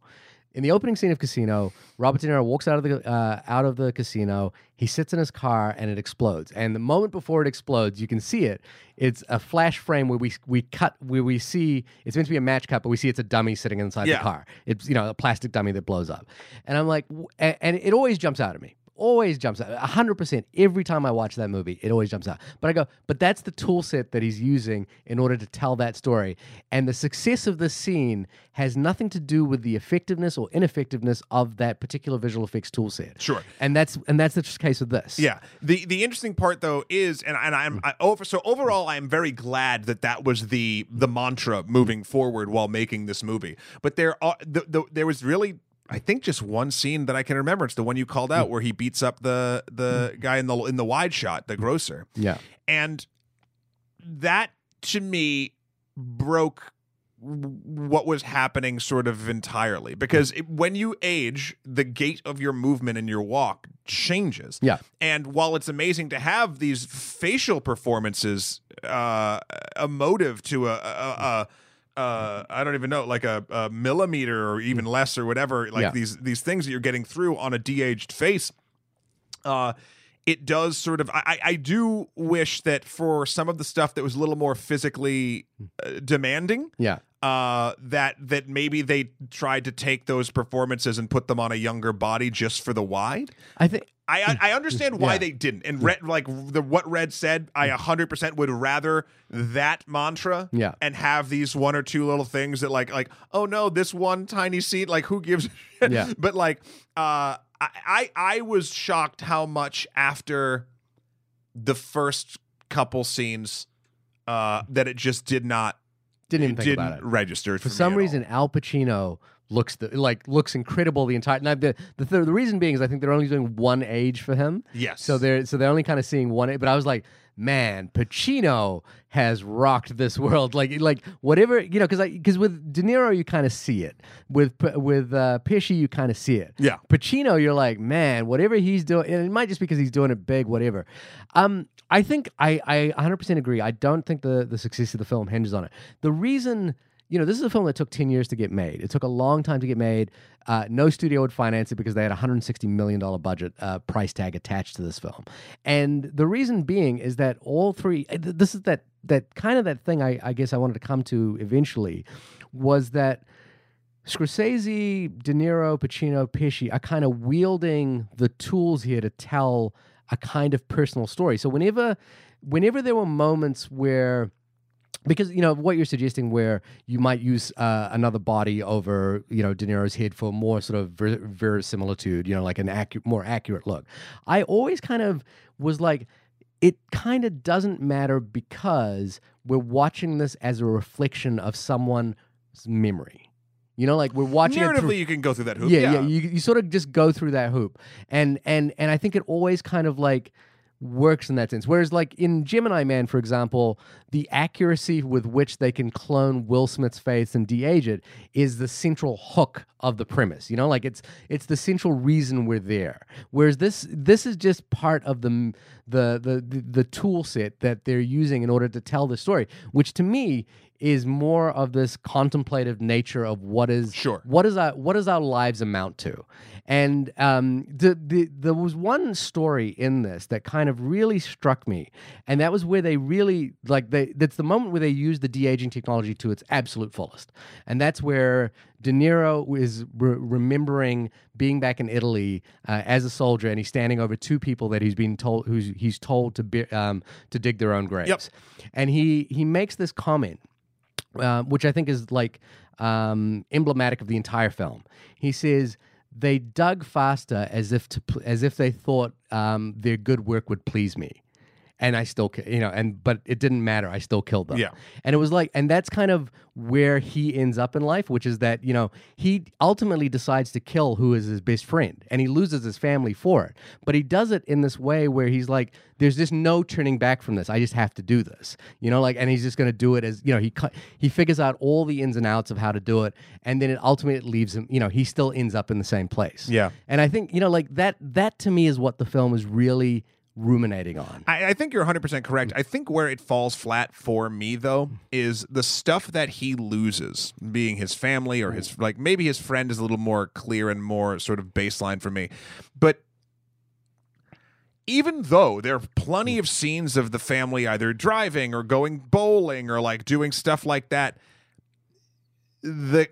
[SPEAKER 2] In the opening scene of Casino, Robert De Niro walks out of the uh, out of the casino. He sits in his car and it explodes. And the moment before it explodes, you can see it. It's a flash frame where we we cut where we see it's meant to be a match cut, but we see it's a dummy sitting inside
[SPEAKER 1] Yeah.
[SPEAKER 2] the car. It's you know a plastic dummy that blows up. And I'm like, w- and, and it always jumps out at me always jumps out. hundred percent. Every time I watch that movie, it always jumps out. But I go, but that's the tool set that he's using in order to tell that story. And the success of this scene has nothing to do with the effectiveness or ineffectiveness of that particular visual effects tool set.
[SPEAKER 1] Sure.
[SPEAKER 2] And that's and that's the case with this.
[SPEAKER 1] Yeah. The the interesting part though is, and and I'm I, over. So overall, I'm very glad that that was the the mantra moving forward while making this movie. But there are the, the there was really. I think just one scene that I can remember. It's the one you called out where he beats up the the guy in the in the wide shot, the grocer.
[SPEAKER 2] Yeah.
[SPEAKER 1] and that to me broke what was happening sort of entirely because it, when you age the gait of your movement and your walk changes
[SPEAKER 2] Yeah.
[SPEAKER 1] and while it's amazing to have these facial performances uh emotive to a, a, a uh, I don't even know, like a, a millimeter or even less or whatever, like
[SPEAKER 2] Yeah.
[SPEAKER 1] these these things that you're getting through on a de-aged face uh it does sort of I, I I do wish that for some of the stuff that was a little more physically uh, demanding
[SPEAKER 2] Yeah.
[SPEAKER 1] Uh that that maybe they tried to take those performances and put them on a younger body just for the wide
[SPEAKER 2] I think
[SPEAKER 1] I I understand why
[SPEAKER 2] Yeah.
[SPEAKER 1] they didn't and Red like the what Red said I 100% would rather that mantra
[SPEAKER 2] Yeah.
[SPEAKER 1] and have these one or two little things that like like oh no this one tiny scene like who gives shit?
[SPEAKER 2] Yeah.
[SPEAKER 1] but like uh I, I I was shocked how much after the first couple scenes uh that it just did not
[SPEAKER 2] didn't even think
[SPEAKER 1] didn't
[SPEAKER 2] about it.
[SPEAKER 1] register
[SPEAKER 2] For some reason, Al Pacino looks the, like looks incredible the entire. Now the the, th- the reason being is I think they're only doing one age for him.
[SPEAKER 1] yes
[SPEAKER 2] So they're so they're only kind of seeing one. But I was like, man, Pacino has rocked this world. Like like whatever you know, because because with De Niro you kind of see it. With with uh, Pesci you kind of see it.
[SPEAKER 1] Yeah.
[SPEAKER 2] Pacino, you're like, man, whatever he's doing, and it might just because he's doing it big, whatever. Um, I think I I 100% agree. I don't think the the success of the film hinges on it. The reason you know, this is a film that took 10 years to get made. It took a long time to get made. Uh, no studio would finance it because they had a $160 million budget uh, price tag attached to this film. And the reason being is that all three, th- this is that, that kind of that thing I, I guess I wanted to come to eventually was that Scorsese, De Niro, Pacino, Pesci are kind of wielding the tools here to tell a kind of personal story. So whenever whenever there were moments where because you know what you're suggesting where you might use uh, another body over you know De Niro's head for more sort of ver- verisimilitude, you know, like an accurate, more accurate look. I always kind of was like, it kind of doesn't matter because we're watching this as a reflection of someone's memory. You know, like we're watching it through,
[SPEAKER 1] Narratively, you can go through that hoop.
[SPEAKER 2] yeah, yeah. You, you sort of just go through that hoop, and and and I think it always kind of like works in that sense. Whereas, like in Gemini Man, for example, the accuracy with which they can clone Will Smith's face and de-age it is the central hook of the premise. You know, like it's it's the central reason we're there. Whereas this this is just part of the the the the, the tool set that they're using in order to tell the story, which to me is more of this contemplative nature of what is
[SPEAKER 1] Sure.
[SPEAKER 2] what is our what does our lives amount to? And um the, the there was one story in this that kind of really struck me and that was where they really like they that's the moment where they use the de-aging technology to its absolute fullest. And that's where De Niro is re- remembering being back in Italy uh, as a soldier, and he's standing over two people that he's been told who's he's told to be, um, to dig their own graves, and he he makes this comment uh, which I think is like um, emblematic of the entire film. He says they dug faster as if to pl- as if they thought um, their good work would please me, and I still you know and but it didn't matter. I still killed them.
[SPEAKER 1] Yeah.
[SPEAKER 2] and it was like and that's kind of where he ends up in life, which is that you know he ultimately decides to kill who is his best friend, and he loses his family for it. But he does it in this way where he's like, "There's just no turning back from this. I just have to do this." You know, like, and he's just going to do it as you know he he figures out all the ins and outs of how to do it, and then it ultimately leaves him. You know, he still ends up in the same place.
[SPEAKER 1] Yeah.
[SPEAKER 2] and I think you know, like that. That to me is what the film is really ruminating on.
[SPEAKER 1] I, I think you're 100% correct. I think where it falls flat for me, though, is the stuff that he loses, being his family or his, like, maybe his friend is a little more clear and more sort of baseline for me. But even though there are plenty of scenes of the family either driving or going bowling or like doing stuff like that, the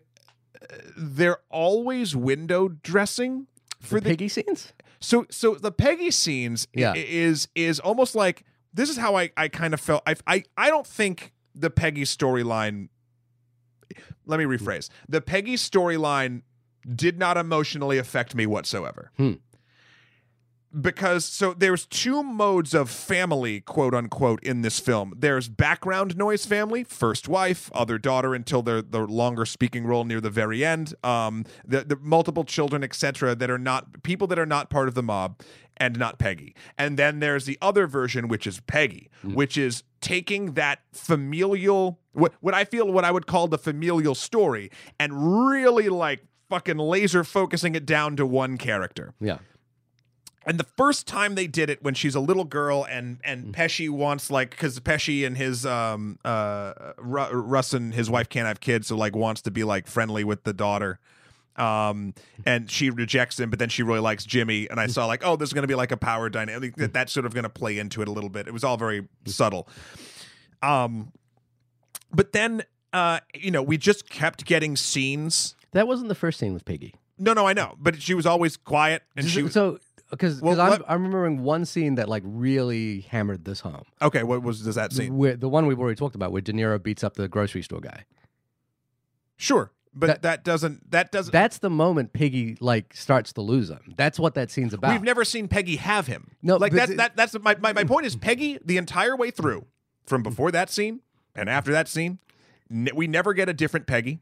[SPEAKER 1] uh, they're always window dressing for the
[SPEAKER 2] Peggy scenes.
[SPEAKER 1] So so the Peggy scenes
[SPEAKER 2] Yeah.
[SPEAKER 1] is is almost like this is how I I kind of felt I I I don't think the Peggy storyline let me rephrase. The Peggy storyline did not emotionally affect me whatsoever.
[SPEAKER 2] Hmm.
[SPEAKER 1] Because so there's two modes of family, quote unquote, in this film. There's background noise family, first wife, other daughter until their the longer speaking role near the very end. Um, the the multiple children, etc., that are not people that are not part of the mob and not Peggy. And then there's the other version, which is Peggy, which is taking that familial what what I feel what I would call the familial story and really like fucking laser focusing it down to one character.
[SPEAKER 2] Yeah.
[SPEAKER 1] And the first time they did it when she's a little girl and and Pesci wants like because Pesci and his um uh Ru- Russ and his wife can't have kids so like wants to be like friendly with the daughter. Um and she rejects him but then she really likes Jimmy. And I saw like oh there's gonna be like a power dynamic. That that's sort of gonna play into it a little bit. It was all very subtle. Um but then uh you know we just kept getting scenes.
[SPEAKER 2] That wasn't the first scene with Peggy.
[SPEAKER 1] no no I know. But she was always quiet and she was
[SPEAKER 2] so because
[SPEAKER 1] Well,
[SPEAKER 2] I'm, I'm remembering one scene that like really hammered this home.
[SPEAKER 1] okay what was does that scene
[SPEAKER 2] Where, the one we've already talked about, where De Niro beats up the grocery store guy.
[SPEAKER 1] Sure, but that,
[SPEAKER 2] That-
[SPEAKER 1] doesn't that doesn't.
[SPEAKER 2] That's the moment Peggy like starts to lose him. That's what that scene's about.
[SPEAKER 1] we've never seen Peggy have him.
[SPEAKER 2] No,
[SPEAKER 1] like that's
[SPEAKER 2] th-
[SPEAKER 1] that that's my, my my point is Peggy the entire way through, from before that scene and after that scene, we never get a different Peggy.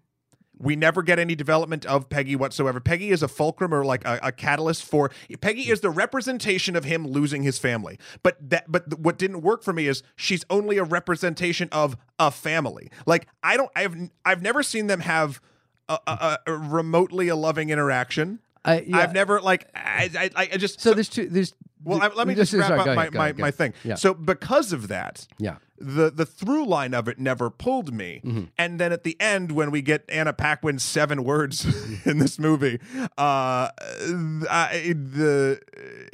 [SPEAKER 1] We never get any development of Peggy whatsoever. Peggy is a fulcrum or like a, a catalyst for Peggy is the representation of him losing his family. But that but th- what didn't work for me is she's only a representation of a family. Like I don't I've I've never seen them have a, a, a remotely a loving interaction.
[SPEAKER 2] I, yeah.
[SPEAKER 1] I've never like I I, I just
[SPEAKER 2] So there's two. There's
[SPEAKER 1] well I, let me just wrap
[SPEAKER 2] sorry,
[SPEAKER 1] up
[SPEAKER 2] go
[SPEAKER 1] my,
[SPEAKER 2] ahead,
[SPEAKER 1] my,
[SPEAKER 2] ahead,
[SPEAKER 1] my thing.
[SPEAKER 2] Yeah.
[SPEAKER 1] So because of that,
[SPEAKER 2] Yeah.
[SPEAKER 1] the the through line of it never pulled me.
[SPEAKER 2] Mm-hmm.
[SPEAKER 1] And then at the end, when we get Anna Paquin's seven words in this movie, uh, I, the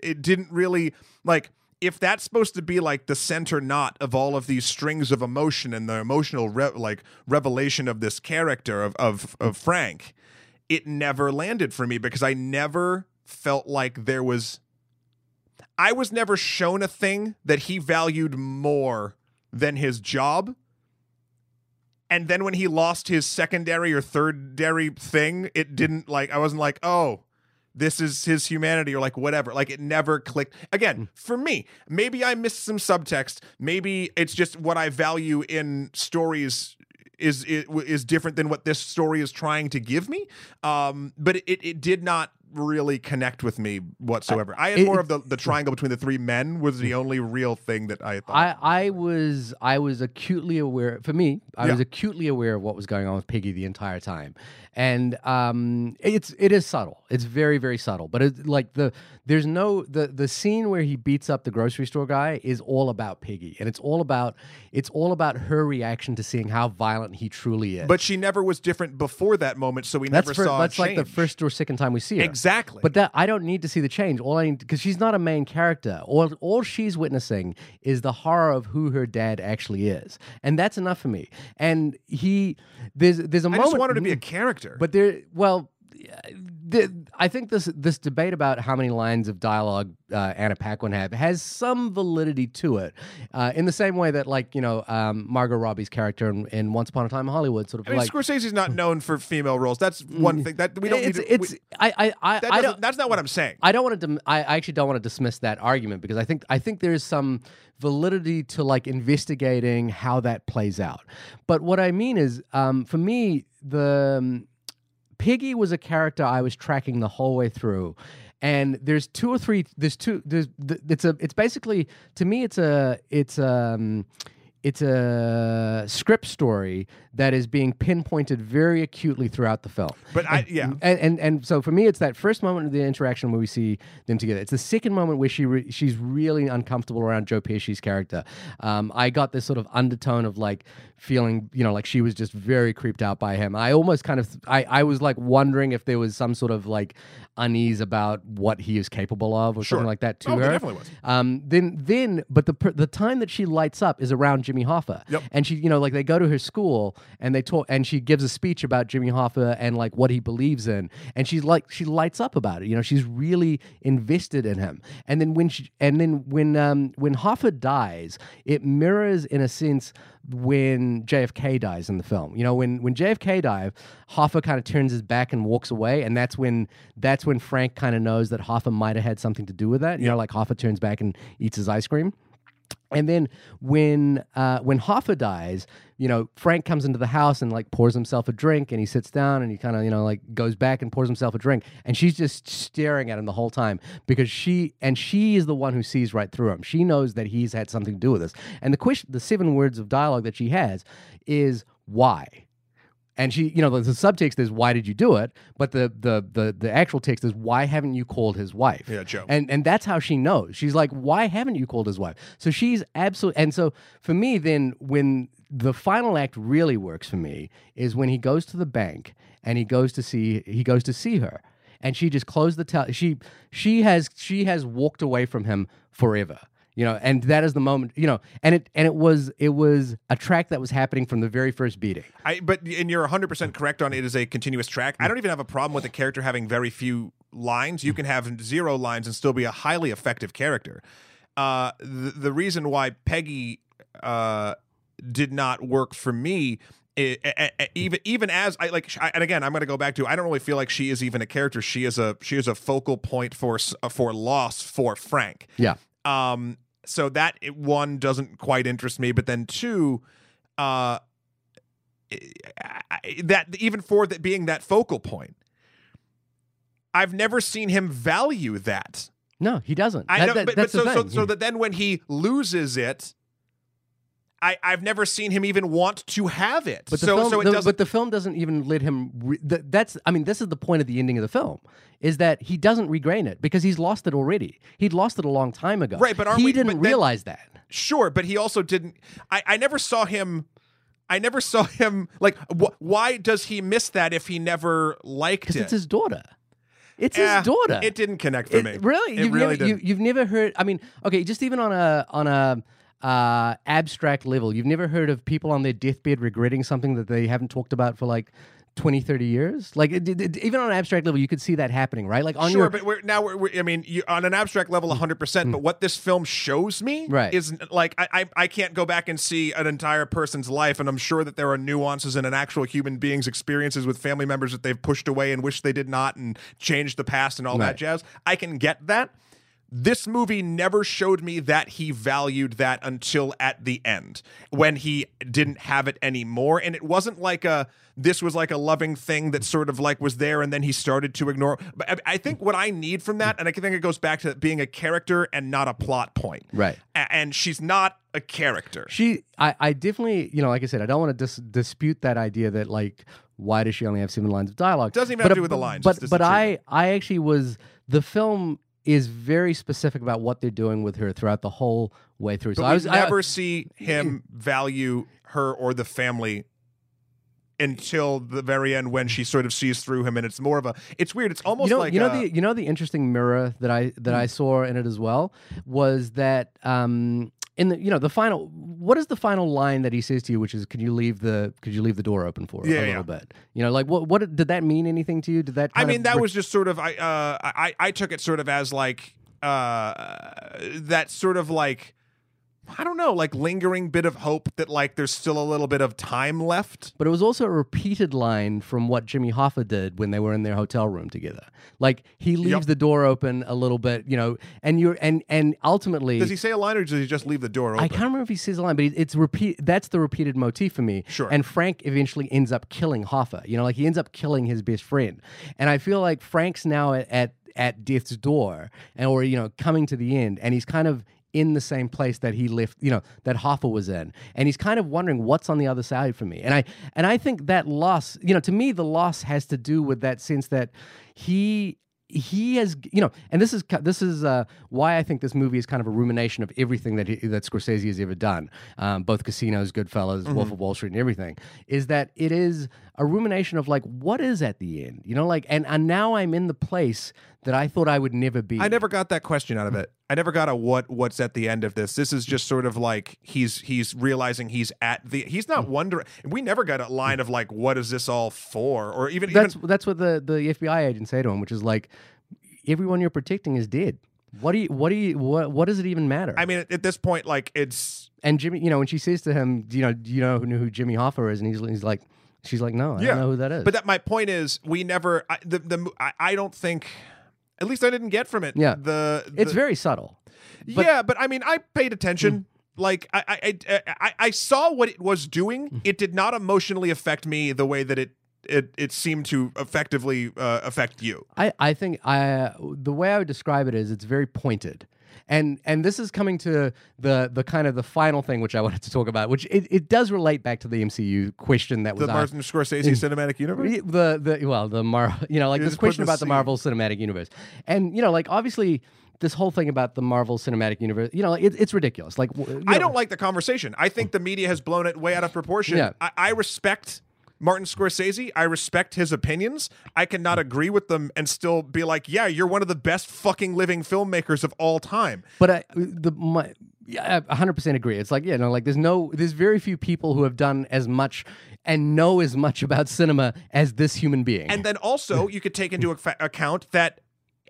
[SPEAKER 1] it didn't really like. If that's supposed to be like the center knot of all of these strings of emotion and the emotional re- like revelation of this character of of, of Frank, it never landed for me because I never felt like there was I was never shown a thing that he valued more than his job. And then when he lost his secondary or thirdary thing, it didn't like I wasn't like, "Oh, this is his humanity or like whatever." Like it never clicked. Again, hmm. for me, maybe I missed some subtext. Maybe it's just what I value in stories is is, is different than what this story is trying to give me. Um, but it, it did not really connect with me whatsoever. I had
[SPEAKER 2] it-
[SPEAKER 1] more of the, the triangle between the three men was the only real thing that I thought.
[SPEAKER 2] I, I was I was acutely aware for me I was acutely aware of what was going on with Peggy the entire time, and um, it's it is subtle. It's very very subtle, but it's like the there's no the the scene where he beats up the grocery store guy is all about Peggy, and it's all about it's all about her reaction to seeing how violent he truly is.
[SPEAKER 1] but she never was different before that moment, so we
[SPEAKER 2] that's
[SPEAKER 1] never
[SPEAKER 2] for,
[SPEAKER 1] saw
[SPEAKER 2] that's like the first or second time we see her.
[SPEAKER 1] Exactly.
[SPEAKER 2] But that I don't need to see the change. All I need because she's not a main character. All all she's witnessing is the horror of who her dad actually is, and that's enough for me. And he there's there's a
[SPEAKER 1] I
[SPEAKER 2] moment.
[SPEAKER 1] I just want her to be a character.
[SPEAKER 2] But there, well, the, I think this this debate about how many lines of dialogue uh, Anna Paquin have has some validity to it, uh, in the same way that like you know um, Margot Robbie's character in, in Once Upon a Time in Hollywood sort of
[SPEAKER 1] I mean,
[SPEAKER 2] like
[SPEAKER 1] Scorsese's not known for female roles. That's one thing that we don't
[SPEAKER 2] it's
[SPEAKER 1] need. To,
[SPEAKER 2] it's
[SPEAKER 1] we-
[SPEAKER 2] I I I,
[SPEAKER 1] that
[SPEAKER 2] I don't.
[SPEAKER 1] that's not what I'm saying.
[SPEAKER 2] I don't want to. I I actually don't want to dismiss that argument because I think I think there's some validity to like investigating how that plays out. But what I mean is, um, for me, the um, Peggy was a character I was tracking the whole way through. And there's two or three. There's two. There's. It's a. It's basically to me. It's a. It's um. It's a script story that is being pinpointed very acutely throughout the film.
[SPEAKER 1] But I, yeah,
[SPEAKER 2] And, and and so for me, it's that first moment of the interaction where we see them together. It's the second moment where she re- she's really uncomfortable around Joe Pesci's character. Um, I got this sort of undertone of like feeling, you know, like she was just very creeped out by him. I almost kind of I I was like wondering if there was some sort of like unease about what he is capable of or
[SPEAKER 1] Sure.
[SPEAKER 2] something like that to
[SPEAKER 1] Oh,
[SPEAKER 2] her.
[SPEAKER 1] definitely was.
[SPEAKER 2] Um, then then but the the time that she lights up is around Jimmy Hoffa.
[SPEAKER 1] Yep.
[SPEAKER 2] And she, you know, like they go to her school and they talk, and she gives a speech about Jimmy Hoffa and like what he believes in, and she's like, she lights up about it. You know, she's really invested in him. And then when she, and then when um when Hoffa dies, it mirrors in a sense when JFK dies in the film. You know, when when JFK died, Hoffa kind of turns his back and walks away, and that's when that's when Frank kind of knows that Hoffa might have had something to do with that. You know, like Hoffa turns back and eats his ice cream. And then when uh, when Hoffa dies, you know, Frank comes into the house and like pours himself a drink, and he sits down and he kind of you know like goes back and pours himself a drink, and she's just staring at him the whole time because she and she is the one who sees right through him. She knows that he's had something to do with this. And the question, the seven words of dialogue that she has is why. And she, you know, the, the subtext is why did you do it, but the the the the actual text is why haven't you called his wife?
[SPEAKER 1] Yeah, Joe.
[SPEAKER 2] And and that's how she knows. She's like, why haven't you called his wife? So she's absolutely. And so for me, then when the final act really works for me is when he goes to the bank and he goes to see he goes to see her, and she just closed the tel- she she has she has walked away from him forever. You know, and that is the moment. You know, and it and it was it was a track that was happening from the very first beating.
[SPEAKER 1] I but and you're 100 percent correct on it is a continuous track. I don't even have a problem with a character having very few lines. You can have zero lines and still be a highly effective character. Uh, the, the reason why Peggy uh, did not work for me. i- i- i- even even as I like, I, and again, I'm going to go back to. I don't really feel like she is even a character. She is a she is a focal point for for loss for Frank.
[SPEAKER 2] Yeah.
[SPEAKER 1] Um, so that one doesn't quite interest me, but then two, uh, that even for that being that focal point, I've never seen him value that.
[SPEAKER 2] No, he doesn't.
[SPEAKER 1] I
[SPEAKER 2] That-
[SPEAKER 1] know,
[SPEAKER 2] that-
[SPEAKER 1] but, but so, so so that then when he loses it, I, I've never seen him even want to have it.
[SPEAKER 2] But the
[SPEAKER 1] so
[SPEAKER 2] film,
[SPEAKER 1] so it
[SPEAKER 2] the-
[SPEAKER 1] doesn't.
[SPEAKER 2] but the film doesn't even let him. Re- th- that's, I mean, this is the point of the ending of the film, is that he doesn't regain it because he's lost it already. He'd lost it a long time ago.
[SPEAKER 1] Right, but
[SPEAKER 2] he
[SPEAKER 1] we-
[SPEAKER 2] didn't
[SPEAKER 1] but then-
[SPEAKER 2] realize that.
[SPEAKER 1] Sure, but he also didn't. I, I never saw him. I never saw him like. Wh- why does he miss that if he never liked
[SPEAKER 2] Because
[SPEAKER 1] it?
[SPEAKER 2] it's his daughter. It's
[SPEAKER 1] Eh,
[SPEAKER 2] his daughter.
[SPEAKER 1] It didn't connect for
[SPEAKER 2] It-
[SPEAKER 1] me.
[SPEAKER 2] Really,
[SPEAKER 1] It
[SPEAKER 2] you've
[SPEAKER 1] really
[SPEAKER 2] never,
[SPEAKER 1] didn't.
[SPEAKER 2] you've never heard. I mean, okay, just even on a on a uh, abstract level, you've never heard of people on their deathbed regretting something that they haven't talked about for like 20, 30 years. Like it, it- even on an abstract level, you could see that happening, right? Like on
[SPEAKER 1] sure,
[SPEAKER 2] your
[SPEAKER 1] but we're, now we're, we're. I mean, you, on an abstract level, 100. percent But what this film shows me
[SPEAKER 2] Mm. Right.
[SPEAKER 1] is like I, I I can't go back and see an entire person's life, and I'm sure that there are nuances in an actual human being's experiences with family members that they've pushed away and wish they did not, and changed the past and all
[SPEAKER 2] Right.
[SPEAKER 1] that jazz. I can get that. This movie never showed me that he valued that until at the end when he didn't have it anymore. And it wasn't like a this was like a loving thing that sort of like was there and then he started to ignore. But I- think what I need from that, and I think it goes back to being a character and not a plot point.
[SPEAKER 2] Right.
[SPEAKER 1] And she's not a character.
[SPEAKER 2] She, I, I definitely, you know, like I said, I don't want to dis- dispute that idea that like, why does she only have seven lines of dialogue?
[SPEAKER 1] Doesn't even
[SPEAKER 2] But
[SPEAKER 1] have to do with the lines,
[SPEAKER 2] But but I, I actually was the film is very specific about what they're doing with her throughout the whole way through.
[SPEAKER 1] But
[SPEAKER 2] so I was
[SPEAKER 1] never
[SPEAKER 2] I,
[SPEAKER 1] see him value her or the family until the very end when she sort of sees through him and it's more of a it's weird it's almost
[SPEAKER 2] you know,
[SPEAKER 1] like
[SPEAKER 2] you know
[SPEAKER 1] uh,
[SPEAKER 2] the you know the interesting mirror that I that
[SPEAKER 1] Hmm.
[SPEAKER 2] I saw in it as well was that um in the you know the final what is the final line that he says to you which is could you leave the could you leave the door open for
[SPEAKER 1] Yeah,
[SPEAKER 2] a
[SPEAKER 1] yeah.
[SPEAKER 2] little bit you know like what what did that mean anything to you did that
[SPEAKER 1] I mean that
[SPEAKER 2] re-
[SPEAKER 1] was just sort of I uh I I took it sort of as like uh that sort of like I don't know like lingering bit of hope that like there's still a little bit of time left
[SPEAKER 2] But it was also a repeated line from what Jimmy Hoffa did when they were in their hotel room together. Like he leaves
[SPEAKER 1] Yep.
[SPEAKER 2] the door open a little bit, you know, and you're and and ultimately
[SPEAKER 1] does he say a line or does he just leave the door open
[SPEAKER 2] I can't remember if he says a line, but it's repeat. That's the repeated motif for me.
[SPEAKER 1] Sure.
[SPEAKER 2] And Frank eventually ends up killing Hoffa. You know, like he ends up killing his best friend. And I feel like Frank's now at at, at death's door, and or you know, coming to the end, and he's kind of in the same place that he left, you know, that Hoffa was in, and he's kind of wondering what's on the other side for me. And I and I think that loss, you know, to me, the loss has to do with that sense that he he has you know and this is this is uh, why I think this movie is kind of a rumination of everything that he, that Scorsese has ever done. Um, both Casinos Goodfellas Wolf of Wall Street and everything is that it is a rumination of like what is at the end you know like and, and now I'm in the place that I thought I would never be
[SPEAKER 1] I never got that question out of it. I never got a what what's at the end of this. This is just sort of like he's he's realizing he's at the he's not mm. wondering we never got a line of like what is this all for or even
[SPEAKER 2] that's
[SPEAKER 1] even
[SPEAKER 2] that's what the the FBI agent say to him which is like everyone you're protecting is dead what do you what do you what what does it even matter
[SPEAKER 1] I mean at, at this point like it's
[SPEAKER 2] And Jimmy, you know, when she says to him, "Do you know, do you know who, who Jimmy Hoffa is?" and he's, he's like, "She's like, no, I
[SPEAKER 1] Yeah.
[SPEAKER 2] don't know who that is."
[SPEAKER 1] But that my point is, we never. I, the the I, I don't think. At least I didn't get from it.
[SPEAKER 2] Yeah.
[SPEAKER 1] The, the
[SPEAKER 2] it's very subtle. but-
[SPEAKER 1] yeah, but I mean, I paid attention. Mm. Like I, I, I, uh, I, I saw what it was doing. Mm-hmm. It did not emotionally affect me the way that it, it, it seemed to effectively uh, affect you.
[SPEAKER 2] I, I think I the way I would describe it is it's very pointed. And and this is coming to the the kind of the final thing which I wanted to talk about, which it, it does relate back to the MCU question that was
[SPEAKER 1] The
[SPEAKER 2] asked.
[SPEAKER 1] Martin Scorsese cinematic universe.
[SPEAKER 2] the the well the Mar you know like
[SPEAKER 1] You
[SPEAKER 2] this question about the
[SPEAKER 1] C.
[SPEAKER 2] Marvel Cinematic Universe, and you know like obviously this whole thing about the Marvel Cinematic Universe, you know, it, it's ridiculous. Like w- you
[SPEAKER 1] I
[SPEAKER 2] know-
[SPEAKER 1] don't like the conversation. I think oh. the media has blown it way out of proportion.
[SPEAKER 2] Yeah.
[SPEAKER 1] I, I respect Martin Scorsese. I respect his opinions. I cannot agree with them and still be like, yeah, you're one of the best fucking living filmmakers of all time.
[SPEAKER 2] But I, the my, yeah, I 100% agree. It's like, yeah, no, like there's no, there's very few people who have done as much and know as much about cinema as this human being.
[SPEAKER 1] And then also, you could take into account that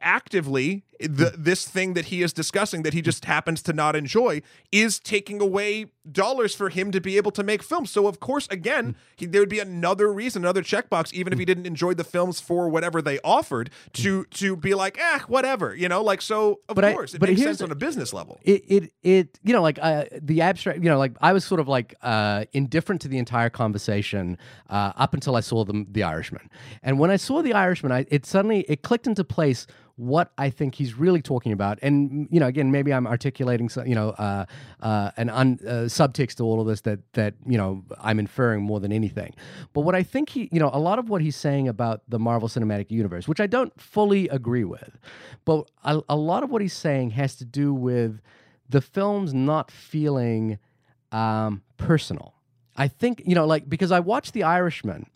[SPEAKER 1] actively the this thing that he is discussing that he just happens to not enjoy is taking away dollars for him to be able to make films. So of course, again, he, there would be another reason, another checkbox, even if he didn't enjoy the films for whatever they offered, to to be like, ah, whatever, you know, like so. Of
[SPEAKER 2] But I-
[SPEAKER 1] course, it
[SPEAKER 2] but
[SPEAKER 1] makes sense on a business level.
[SPEAKER 2] it it it you know like uh, the abstract you know like I was sort of like uh, indifferent to the entire conversation uh, up until I saw the the Irishman, and when I saw the Irishman, I it suddenly it clicked into place what I think he's really talking about. And you know, again, maybe I'm articulating, so- you know, uh, uh, an un, uh, subtext to all of this that that you know I'm inferring more than anything. But what I think he, you know, a lot of what he's saying about the Marvel Cinematic Universe, which I don't fully agree with, but a, a lot of what he's saying has to do with the films not feeling um, personal. I think you know, like because I watch The Irishman,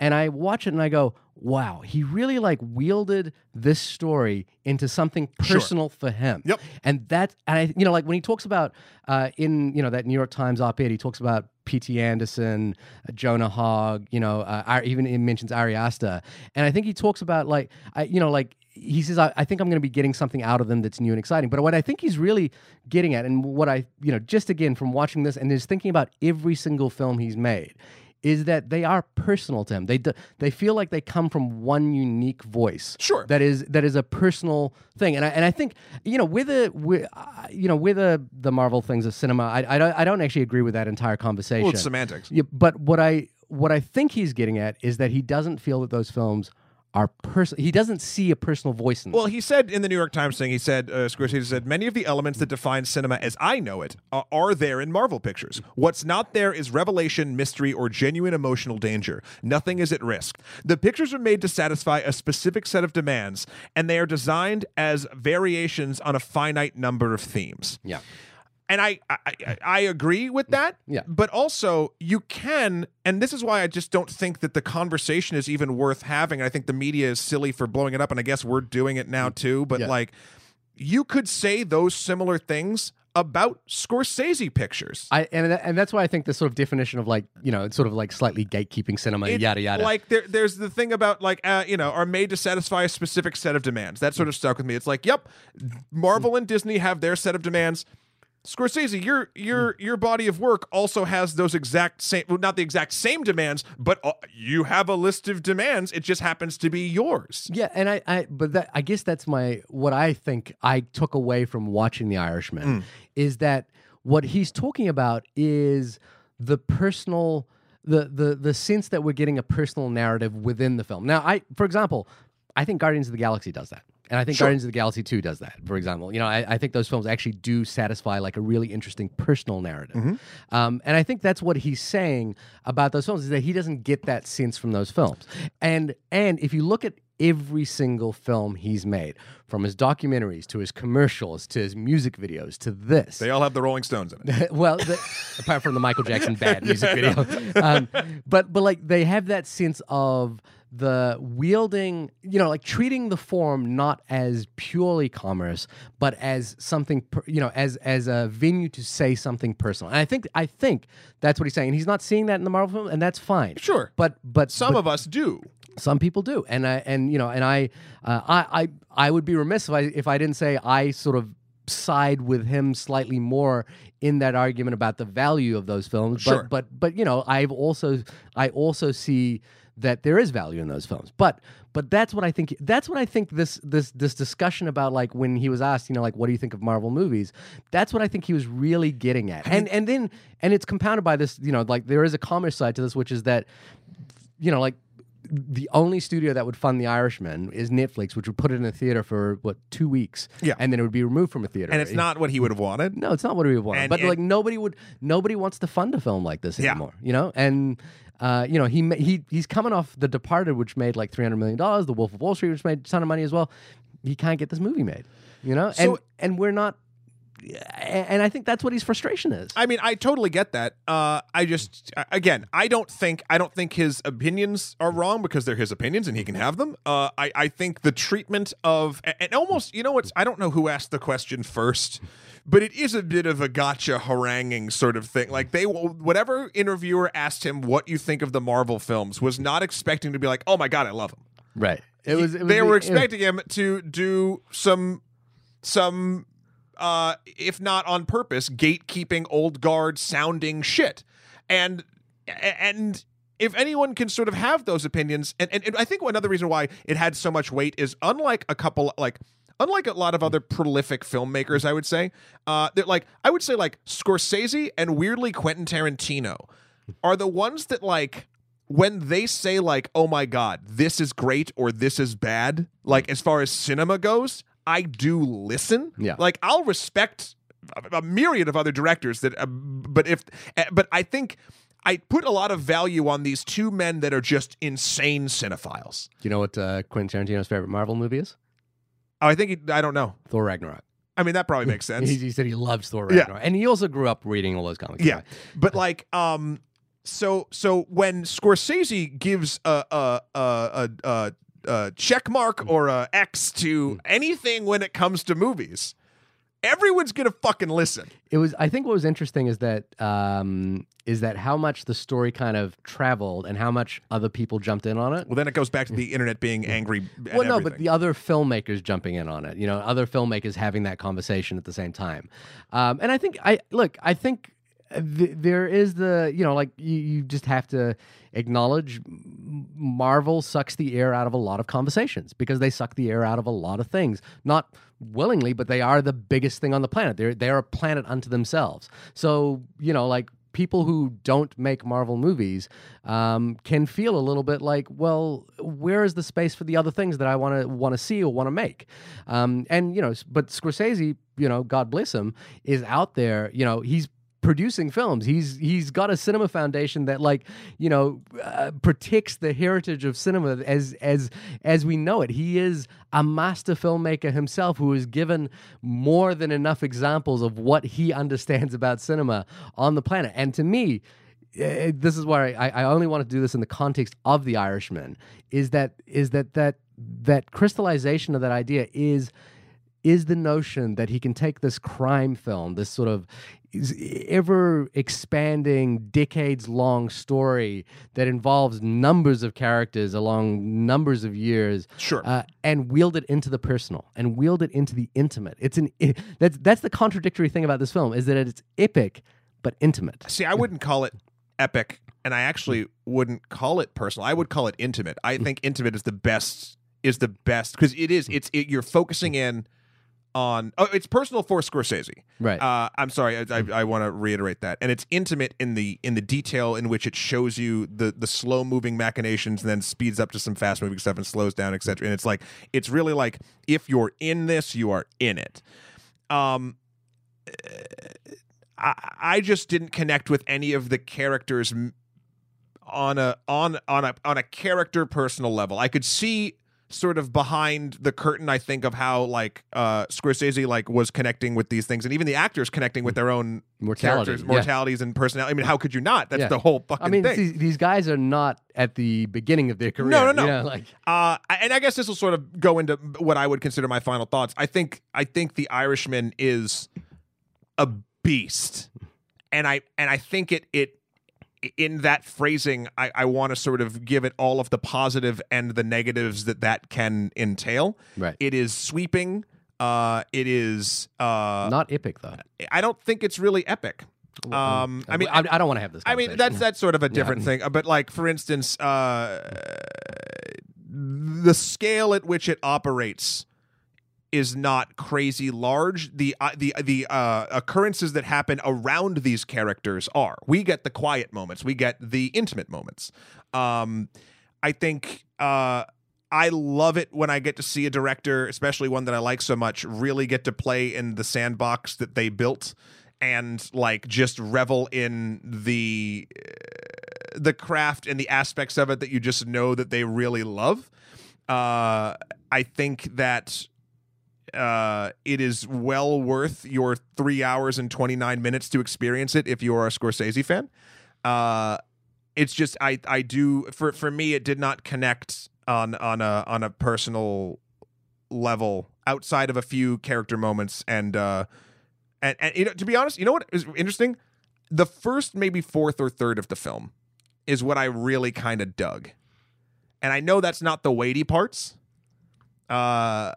[SPEAKER 2] and I watch it and I go, "Wow, he really like wielded this story into something personal for him."
[SPEAKER 1] Yep.
[SPEAKER 2] And that, and I, you know, like when he talks about uh, in you know that New York Times op-ed, he talks about P.T. Anderson, uh, Joanna Hogg, you know, uh, even he mentions Ari Aster, and I think he talks about like, I, you know, like he says, I, I think I'm going to be getting something out of them that's new and exciting. But what I think he's really getting at, and what I, you know, just again from watching this and just thinking about every single film he's made, is that they are personal to him. They do, they feel like they come from one unique voice.
[SPEAKER 1] Sure.
[SPEAKER 2] That is that is a personal thing, and I and I think you know with a with, uh, you know with a, the Marvel things of cinema, I, I don't I don't actually agree with that entire conversation.
[SPEAKER 1] Well, it's semantics.
[SPEAKER 2] Yeah, but what I what I think he's getting at is that he doesn't feel that those films are person. He doesn't see a personal voice in them.
[SPEAKER 1] Well, he said in the New York Times thing, he said, uh, Scorsese said, many of the elements that define cinema as I know it are, are there in Marvel pictures. What's not there is revelation, mystery, or genuine emotional danger. Nothing is at risk. The pictures are made to satisfy a specific set of demands, and they are designed as variations on a finite number of themes.
[SPEAKER 2] yeah.
[SPEAKER 1] And I, I I- agree with that.
[SPEAKER 2] Yeah.
[SPEAKER 1] But also you can, and this is why I just don't think that the conversation is even worth having. I think the media is silly for blowing it up, and I guess we're doing it now mm. too. But
[SPEAKER 2] Yeah.
[SPEAKER 1] like, you could say those similar things about Scorsese pictures.
[SPEAKER 2] I and and that's why I think the sort of definition of like you know it's sort of like slightly gatekeeping cinema
[SPEAKER 1] It-
[SPEAKER 2] yada yada.
[SPEAKER 1] Like there, there's the thing about like uh, you know are made to satisfy a specific set of demands. That sort mm. of stuck with me. It's like, yep, Marvel mm. and Disney have their set of demands. Scorsese, your your your body of work also has those exact same, well, not the exact same demands, but uh, you have a list of demands. It just happens to be yours.
[SPEAKER 2] Yeah, and I, I but that I guess that's my what I think I took away from watching The Irishman
[SPEAKER 1] Mm.
[SPEAKER 2] is that what he's talking about is the personal the the the sense that we're getting a personal narrative within the film. Now, I for example, I think Guardians of the Galaxy does that. And I think
[SPEAKER 1] Sure.
[SPEAKER 2] Guardians of the Galaxy 2 does that, for example. You know, I, I think those films actually do satisfy like a really interesting personal narrative.
[SPEAKER 1] Mm-hmm.
[SPEAKER 2] Um, and I think that's what he's saying about those films is that he doesn't get that sense from those films. And and if you look at every single film he's made, from his documentaries to his commercials to his music videos to this,
[SPEAKER 1] They all have the Rolling Stones in it.
[SPEAKER 2] well, the, apart from the Michael Jackson bad music video, um, but but like they have that sense of the wielding, you know, like treating the form not as purely commerce, but as something, per, you know, as as a venue to say something personal. And I think I think that's what he's saying. And he's not seeing that in the Marvel film, and that's fine.
[SPEAKER 1] Sure.
[SPEAKER 2] But but
[SPEAKER 1] Some
[SPEAKER 2] but-
[SPEAKER 1] of us do.
[SPEAKER 2] some people do, and I and you know, and I, uh, I, I, I would be remiss if I if I didn't say I sort of side with him slightly more in that argument about the value of those films.
[SPEAKER 1] Sure.
[SPEAKER 2] But but but you know, I've also I also see that there is value in those films. But but that's what I think. That's what I think. This this this discussion about like when he was asked, you know, like what do you think of Marvel movies? That's what I think he was really getting at. And and then and it's compounded by this, you know, like there is a commerce side to this, which is that you know, like the only studio that would fund The Irishman is Netflix, which would put it in a theater for what two weeks,
[SPEAKER 1] Yeah.
[SPEAKER 2] and then it would be removed from a theater.
[SPEAKER 1] And it's not what he would have wanted.
[SPEAKER 2] No, it's not what we would want.
[SPEAKER 1] And
[SPEAKER 2] But like nobody would, nobody wants to fund a film like this
[SPEAKER 1] Yeah.
[SPEAKER 2] anymore. You know, and uh, you know he ma- he he's coming off The Departed, which made like three hundred million dollars. The Wolf of Wall Street, which made a ton of money as well. He can't get this movie made. You know, and
[SPEAKER 1] So-
[SPEAKER 2] and we're not. And I think that's what his frustration is.
[SPEAKER 1] I mean, I totally get that. Uh, I just, again, I don't think, I don't think his opinions are wrong because they're his opinions and he can have them. Uh, I, I think the treatment of, and- and almost, you know, what's, I don't know who asked the question first, but it is a bit of a gotcha haranguing sort of thing. Like they, whatever interviewer asked him what you think of the Marvel films was not expecting to be like, oh my god, I love them.
[SPEAKER 2] right. It was. It was
[SPEAKER 1] they
[SPEAKER 2] the-
[SPEAKER 1] were
[SPEAKER 2] it-
[SPEAKER 1] expecting him to do some some uh if not on purpose gatekeeping old guard sounding shit. And and if anyone can sort of have those opinions and, and, and i think another reason why it had so much weight is unlike a couple like unlike a lot of other prolific filmmakers i would say uh that like i would say like scorsese and weirdly quentin tarantino are the ones that like when they say like, "Oh my god, this is great" or "This is bad," like as far as cinema goes, I do listen.
[SPEAKER 2] Yeah.
[SPEAKER 1] Like I'll respect a, a myriad of other directors that, uh, but if, uh, but I think. I put a lot of value on these two men that are just insane cinephiles.
[SPEAKER 2] Do you know what uh, Quentin Tarantino's favorite Marvel movie is?
[SPEAKER 1] Oh, I think he, I don't know.
[SPEAKER 2] Thor Ragnarok.
[SPEAKER 1] I mean, that probably makes sense.
[SPEAKER 2] He, he said he loves Thor
[SPEAKER 1] Yeah.
[SPEAKER 2] Ragnarok, and he also grew up reading all those comics.
[SPEAKER 1] Yeah, but like, um, so so when Scorsese gives a a a a, a, a check mark or a X to anything when it comes to movies, everyone's gonna fucking listen.
[SPEAKER 2] It was. I think what was interesting is that um, is that how much the story kind of traveled and how much other people jumped in on it.
[SPEAKER 1] Well, then it goes back to the internet being angry.
[SPEAKER 2] Well, no, but the other filmmakers jumping in on it. You know, other filmmakers having that conversation at the same time. Um, and I think I look. I think th- there is the you know like you, you just have to acknowledge Marvel sucks the air out of a lot of conversations because they suck the air out of a lot of things. Not willingly, but they are the biggest thing on the planet. They're they're a planet unto themselves. So you know like people who don't make Marvel movies um, can feel a little bit like, well, where is the space for the other things that I want to want to see or want to make? Um, and you know, but Scorsese, you know, God bless him, is out there. You know, he's producing films. He's he's got a cinema foundation that like you know uh, protects the heritage of cinema as as as we know it. He is a master filmmaker himself who is given more than enough examples of what he understands about cinema on the planet. And to me, eh, this is why I, I only want to do this in the context of The Irishman. Is that is that that that crystallization of that idea is is the notion that he can take this crime film, this sort of ever expanding, decades long story that involves numbers of characters along numbers of years,
[SPEAKER 1] Sure.
[SPEAKER 2] uh, and wield it into the personal and wield it into the intimate. It's an i that's that's the contradictory thing about this film is that it's epic but intimate.
[SPEAKER 1] See, I wouldn't call it epic, and I actually wouldn't call it personal. I would call it intimate. I think intimate is the best. Is the best because it is. It's it, you're focusing in on. Oh, it's personal for Scorsese.
[SPEAKER 2] Right.
[SPEAKER 1] Uh, I'm sorry. I, I, I want to reiterate that, and it's intimate in the in the detail in which it shows you the the slow moving machinations, and then speeds up to some fast moving stuff and slows down, etc. And it's like it's really like if you're in this, you are in it. Um, I, I just didn't connect with any of the characters on a on on a on a character personal level. I could see sort of behind the curtain I think of how like uh Scorsese like was connecting with these things and even the actors connecting with their own
[SPEAKER 2] Mortality,
[SPEAKER 1] characters
[SPEAKER 2] yeah.
[SPEAKER 1] mortalities and personality. I mean how could you not? That's
[SPEAKER 2] Yeah.
[SPEAKER 1] the whole fucking
[SPEAKER 2] I mean,
[SPEAKER 1] thing.
[SPEAKER 2] these, these guys are not at the beginning of their career.
[SPEAKER 1] No, no, no.
[SPEAKER 2] you know, like
[SPEAKER 1] Uh, and I guess this will sort of go into what I would consider my final thoughts. I think I think the Irishman is a beast, and I and I think it it in that phrasing I, I want to sort of give it all of the positive and the negatives that that can entail.
[SPEAKER 2] right.
[SPEAKER 1] It is sweeping. Uh, it is. Uh,
[SPEAKER 2] not epic though.
[SPEAKER 1] I don't think it's really epic. Um, I mean,
[SPEAKER 2] I, I don't want to have this.
[SPEAKER 1] I mean, that's that's sort of a different thing. Uh, But like, for instance, uh, the scale at which it operates is not crazy large. The uh, the the uh, occurrences that happen around these characters are. We get the quiet moments. We get the intimate moments. Um, I think. Uh, I love it when I get to see a director, especially one that I like so much, really get to play in the sandbox that they built and like just revel in the uh, the craft and the aspects of it that you just know that they really love. Uh, I think that uh, it is well worth your three hours and 29 minutes to experience it if you are a Scorsese fan. Uh, it's just I I do for for me it did not connect on on a on a personal level outside of a few character moments and uh and, and you know to be honest you know what is interesting the first maybe fourth or third of the film is what I really kind of dug and I know that's not the weighty parts uh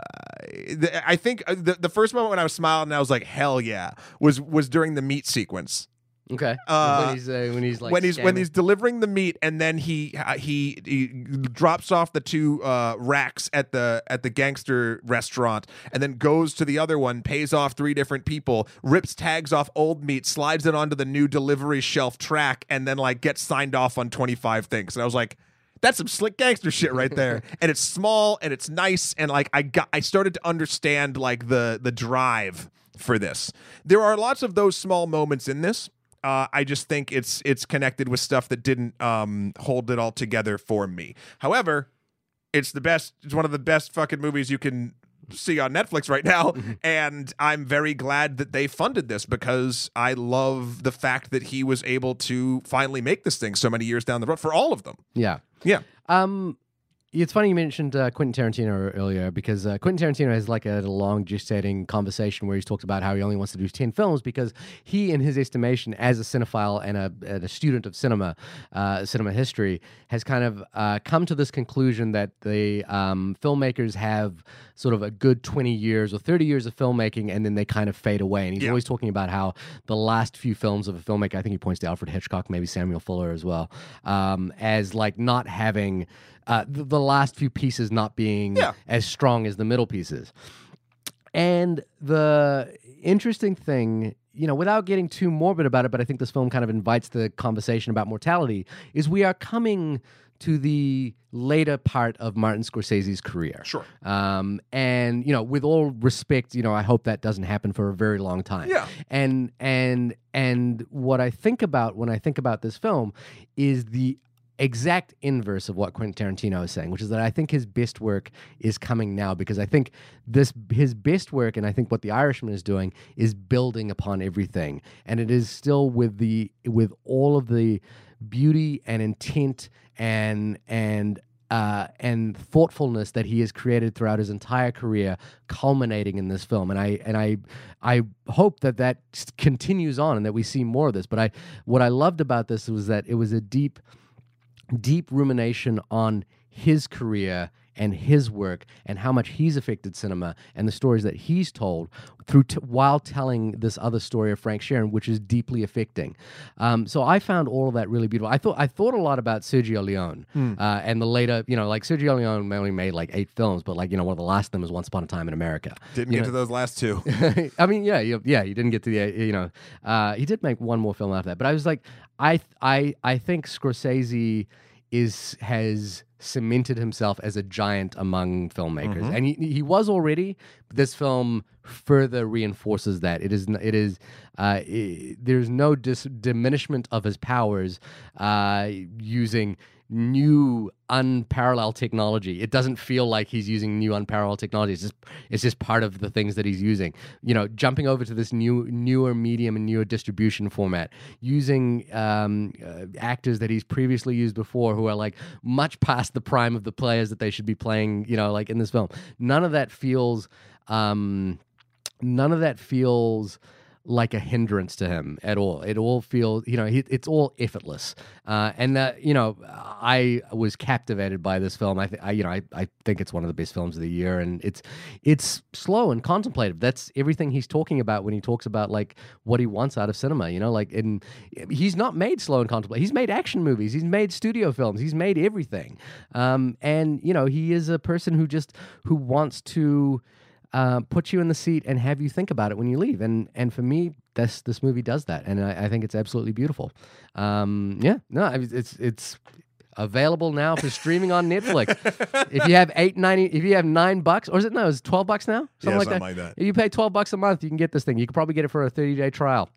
[SPEAKER 1] the, I think uh, the the first moment when I was smiling and I was like hell yeah was was during the meat sequence.
[SPEAKER 2] Okay.
[SPEAKER 1] Uh,
[SPEAKER 2] when he's uh, when he's like
[SPEAKER 1] when he's when he's delivering the meat and then he uh, he, he drops off the two uh, racks at the at the gangster restaurant and then goes to the other one pays off three different people rips tags off old meat slides it onto the new delivery shelf track and then like gets signed off on 25 things. And I was like that's some slick gangster shit right there and it's small and it's nice and like I got I started to understand like the the drive for this there are lots of those small moments in this uh, I just think it's it's connected with stuff that didn't um, hold it all together for me. However, it's the best. It's one of the best fucking movies you can see on Netflix right now, and I'm very glad that they funded this because I love the fact that he was able to finally make this thing so many years down the road for all of them.
[SPEAKER 2] yeah.
[SPEAKER 1] Yeah,
[SPEAKER 2] Um, it's funny you mentioned uh, Quentin Tarantino earlier because uh, Quentin Tarantino has like a long gestating conversation where he's talked about how he only wants to do 10 films because he, in his estimation, as a cinephile and a, and a student of cinema, uh, cinema history, has kind of uh, come to this conclusion that the um, filmmakers have sort of a good 20 years or 30 years of filmmaking and then they kind of fade away. And he's
[SPEAKER 1] Yeah.
[SPEAKER 2] always talking about how the last few films of a filmmaker, I think he points to Alfred Hitchcock, maybe Samuel Fuller as well, um, as like not having uh, the, the last few pieces not being
[SPEAKER 1] Yeah.
[SPEAKER 2] as strong as the middle pieces. And the interesting thing, you know, without getting too morbid about it, but I think this film kind of invites the conversation about mortality, is we are coming to the later part of Martin Scorsese's career.
[SPEAKER 1] Sure.
[SPEAKER 2] Um, and you know, with all respect, you know, I hope that doesn't happen for a very long time.
[SPEAKER 1] Yeah.
[SPEAKER 2] And and and what I think about when I think about this film is the exact inverse of what Quentin Tarantino is saying, which is that I think his best work is coming now because I think this his best work and I think what The Irishman is doing is building upon everything. And it is still with the with all of the beauty and intent and and uh, and thoughtfulness that he has created throughout his entire career, culminating in this film. And I and I I hope that that continues on and that we see more of this. But I what I loved about this was that it was a deep deep rumination on his career and his work and how much he's affected cinema and the stories that he's told through t- while telling this other story of Frank Sheeran, which is deeply affecting. Um, so I found all of that really beautiful. I thought I thought a lot about Sergio Leone uh, and the later, you know, like Sergio Leone only made like eight films, but like you know, one of the last of them was Once Upon a Time in America.
[SPEAKER 1] didn't
[SPEAKER 2] You
[SPEAKER 1] get
[SPEAKER 2] know-
[SPEAKER 1] to those last two.
[SPEAKER 2] I mean, yeah, you- yeah, he didn't get to the, you know, uh, he did make one more film after that. But I was like, I, I, I think Scorsese is has cemented himself as a giant among filmmakers, and he he was already. But this film further reinforces that. it is it is uh, i there's no dis- diminishment of his powers uh, using new unparalleled technology. It doesn't feel like he's using new unparalleled technology. It's just it's just part of the things that he's using. You know, jumping over to this new newer medium and newer distribution format, using um, uh, actors that he's previously used before who are like much past the prime of the players that they should be playing. You know, like in this film, none of that feels. Um, none of that feels like a hindrance to him at all. It all feels, you know, it's all effortless. Uh, and that, you know, I was captivated by this film. I, th- I you know, I, I think it's one of the best films of the year, and it's it's slow and contemplative. That's everything he's talking about when he talks about like what he wants out of cinema. You know, like and he's not made slow and contemplative. He's made action movies. He's made studio films. He's made everything. Um, and you know, he is a person who just who wants to uh, put you in the seat and have you think about it when you leave. And and for me, this this movie does that, and I, I think it's absolutely beautiful. Um, yeah, no, it's it's available now for streaming on Netflix. if you have eight ninety, if you have nine bucks, or is it no, it's twelve bucks now, something
[SPEAKER 1] Yeah,
[SPEAKER 2] like
[SPEAKER 1] something
[SPEAKER 2] that.
[SPEAKER 1] like that.
[SPEAKER 2] If you pay twelve bucks a month, you can get this thing. You can probably get it for a thirty day trial.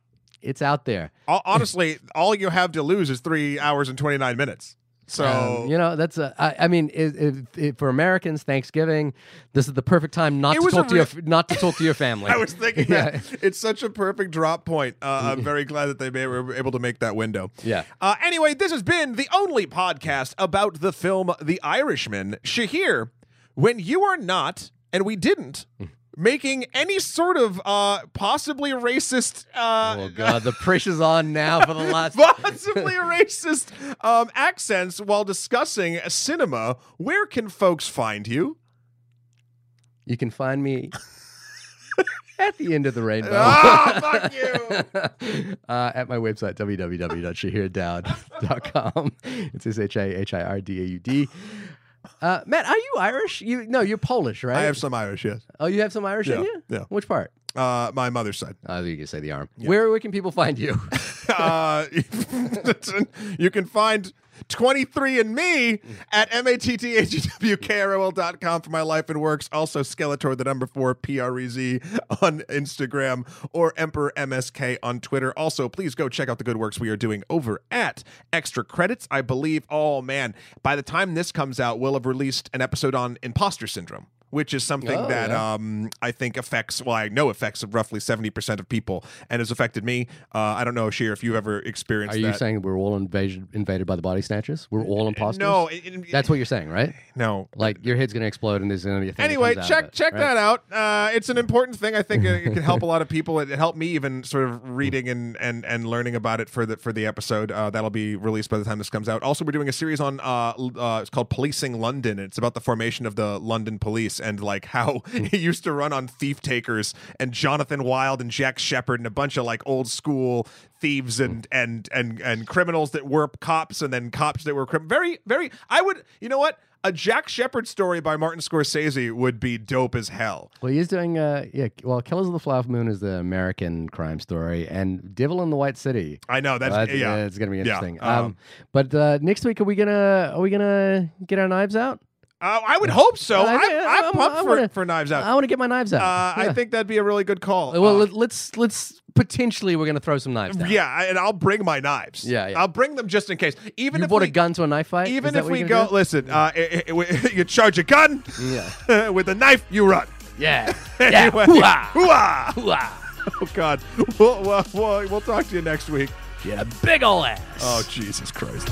[SPEAKER 2] It's out there.
[SPEAKER 1] Honestly, all you have to lose is three hours and twenty nine minutes. So
[SPEAKER 2] Um, you know, that's a. I, I mean, it, it, it, for Americans, Thanksgiving, this is the perfect time not to talk to your not to talk to your family.
[SPEAKER 1] I was thinking
[SPEAKER 2] Yeah.
[SPEAKER 1] that it's such a perfect drop point. Uh, I'm very glad that they were able to make that window.
[SPEAKER 2] Yeah.
[SPEAKER 1] Uh, anyway, this has been the only podcast about the film The Irishman. Shahir, when you are not, and we didn't, making any sort of uh, possibly racist. Uh,
[SPEAKER 2] Oh God, the pressure's on now for the last.
[SPEAKER 1] Possibly racist um, accents while discussing cinema. Where can folks find you?
[SPEAKER 2] You can find me at the end of the rainbow.
[SPEAKER 1] oh, fuck you.
[SPEAKER 2] uh, at my website, www.shahirdaud.com. It's S H A H I R D A U D. Uh, Matt, are you Irish? You no, you're Polish, right?
[SPEAKER 1] I have some Irish, yes.
[SPEAKER 2] oh, you have some Irish in you?
[SPEAKER 1] yeah.
[SPEAKER 2] Which part?
[SPEAKER 1] Uh, my mother's side.
[SPEAKER 2] Oh, you can say the arm. Where, where can people find you?
[SPEAKER 1] uh, you can find 23 and me at mattagwkrol.com for my life and works. Also, Skeletor, the number four, P-R-E-Z on Instagram or Emperor MSK on Twitter. Also, please go check out the good works we are doing over at Extra Credits. I believe, oh man, by the time this comes out, we'll have released an episode on imposter syndrome. Which is something
[SPEAKER 2] Oh,
[SPEAKER 1] that
[SPEAKER 2] yeah.
[SPEAKER 1] um, I think affects, well, I know affects roughly 70% of people and has affected me. Uh, I don't know, Sheer, if you've ever experienced
[SPEAKER 2] Are you
[SPEAKER 1] that.
[SPEAKER 2] saying we're all invasion, invaded by the body snatchers? We're all imposters?
[SPEAKER 1] No, it- it-
[SPEAKER 2] That's what you're saying, right?
[SPEAKER 1] no.
[SPEAKER 2] Like your head's going to explode and there's going to be a thing that
[SPEAKER 1] Anyway,
[SPEAKER 2] comes out
[SPEAKER 1] check
[SPEAKER 2] of it,
[SPEAKER 1] check
[SPEAKER 2] right?
[SPEAKER 1] that out. Uh, it's an important thing. I think it, it can help a lot of people. It, it helped me even sort of reading and, and, and learning about it for the for the episode. Uh, that'll be released by the time this comes out. Also, we're doing a series on uh, uh, it's called Policing London. It's about the formation of the London Police and like how it used to run on thief takers and Jonathan Wild and Jack Sheppard and a bunch of like old school thieves and and and and criminals that were cops and then cops that were crim- very very. I would you know what. A Jack Sheppard story by Martin Scorsese would be dope as hell.
[SPEAKER 2] Well, he's doing, uh, yeah, well, Killers of the Flower Moon is the American crime story, and Devil in the White City.
[SPEAKER 1] I know that's,
[SPEAKER 2] that's-
[SPEAKER 1] yeah.
[SPEAKER 2] it's gonna be
[SPEAKER 1] Yeah,
[SPEAKER 2] interesting.
[SPEAKER 1] um,
[SPEAKER 2] Um, but uh, next week, are we gonna are we gonna get our knives out?
[SPEAKER 1] Uh, I would hope so.
[SPEAKER 2] Uh, I
[SPEAKER 1] I'm- pumped
[SPEAKER 2] I
[SPEAKER 1] for,
[SPEAKER 2] wanna-
[SPEAKER 1] for Knives Out.
[SPEAKER 2] I want to get my knives out.
[SPEAKER 1] Uh, I think that'd be a really good call.
[SPEAKER 2] Well,
[SPEAKER 1] Uh,
[SPEAKER 2] let, let's let's potentially we're gonna throw some knives down.
[SPEAKER 1] yeah, and I'll bring my knives.
[SPEAKER 2] Yeah, yeah.
[SPEAKER 1] I'll bring them just in case. Even
[SPEAKER 2] you
[SPEAKER 1] if
[SPEAKER 2] brought
[SPEAKER 1] we,
[SPEAKER 2] a gun to a knife fight.
[SPEAKER 1] Even if we go,
[SPEAKER 2] do?
[SPEAKER 1] listen, uh, i- i- i- you charge a gun
[SPEAKER 2] yeah,
[SPEAKER 1] with a knife, you run.
[SPEAKER 2] yeah, yeah.
[SPEAKER 1] Anyway,
[SPEAKER 2] Hoo-ah.
[SPEAKER 1] hoo-ah.
[SPEAKER 2] Hoo-ah.
[SPEAKER 1] Oh God, we'll, we'll, we'll, we'll talk to you next week.
[SPEAKER 2] Get a big ol' ass.
[SPEAKER 1] Oh Jesus Christ.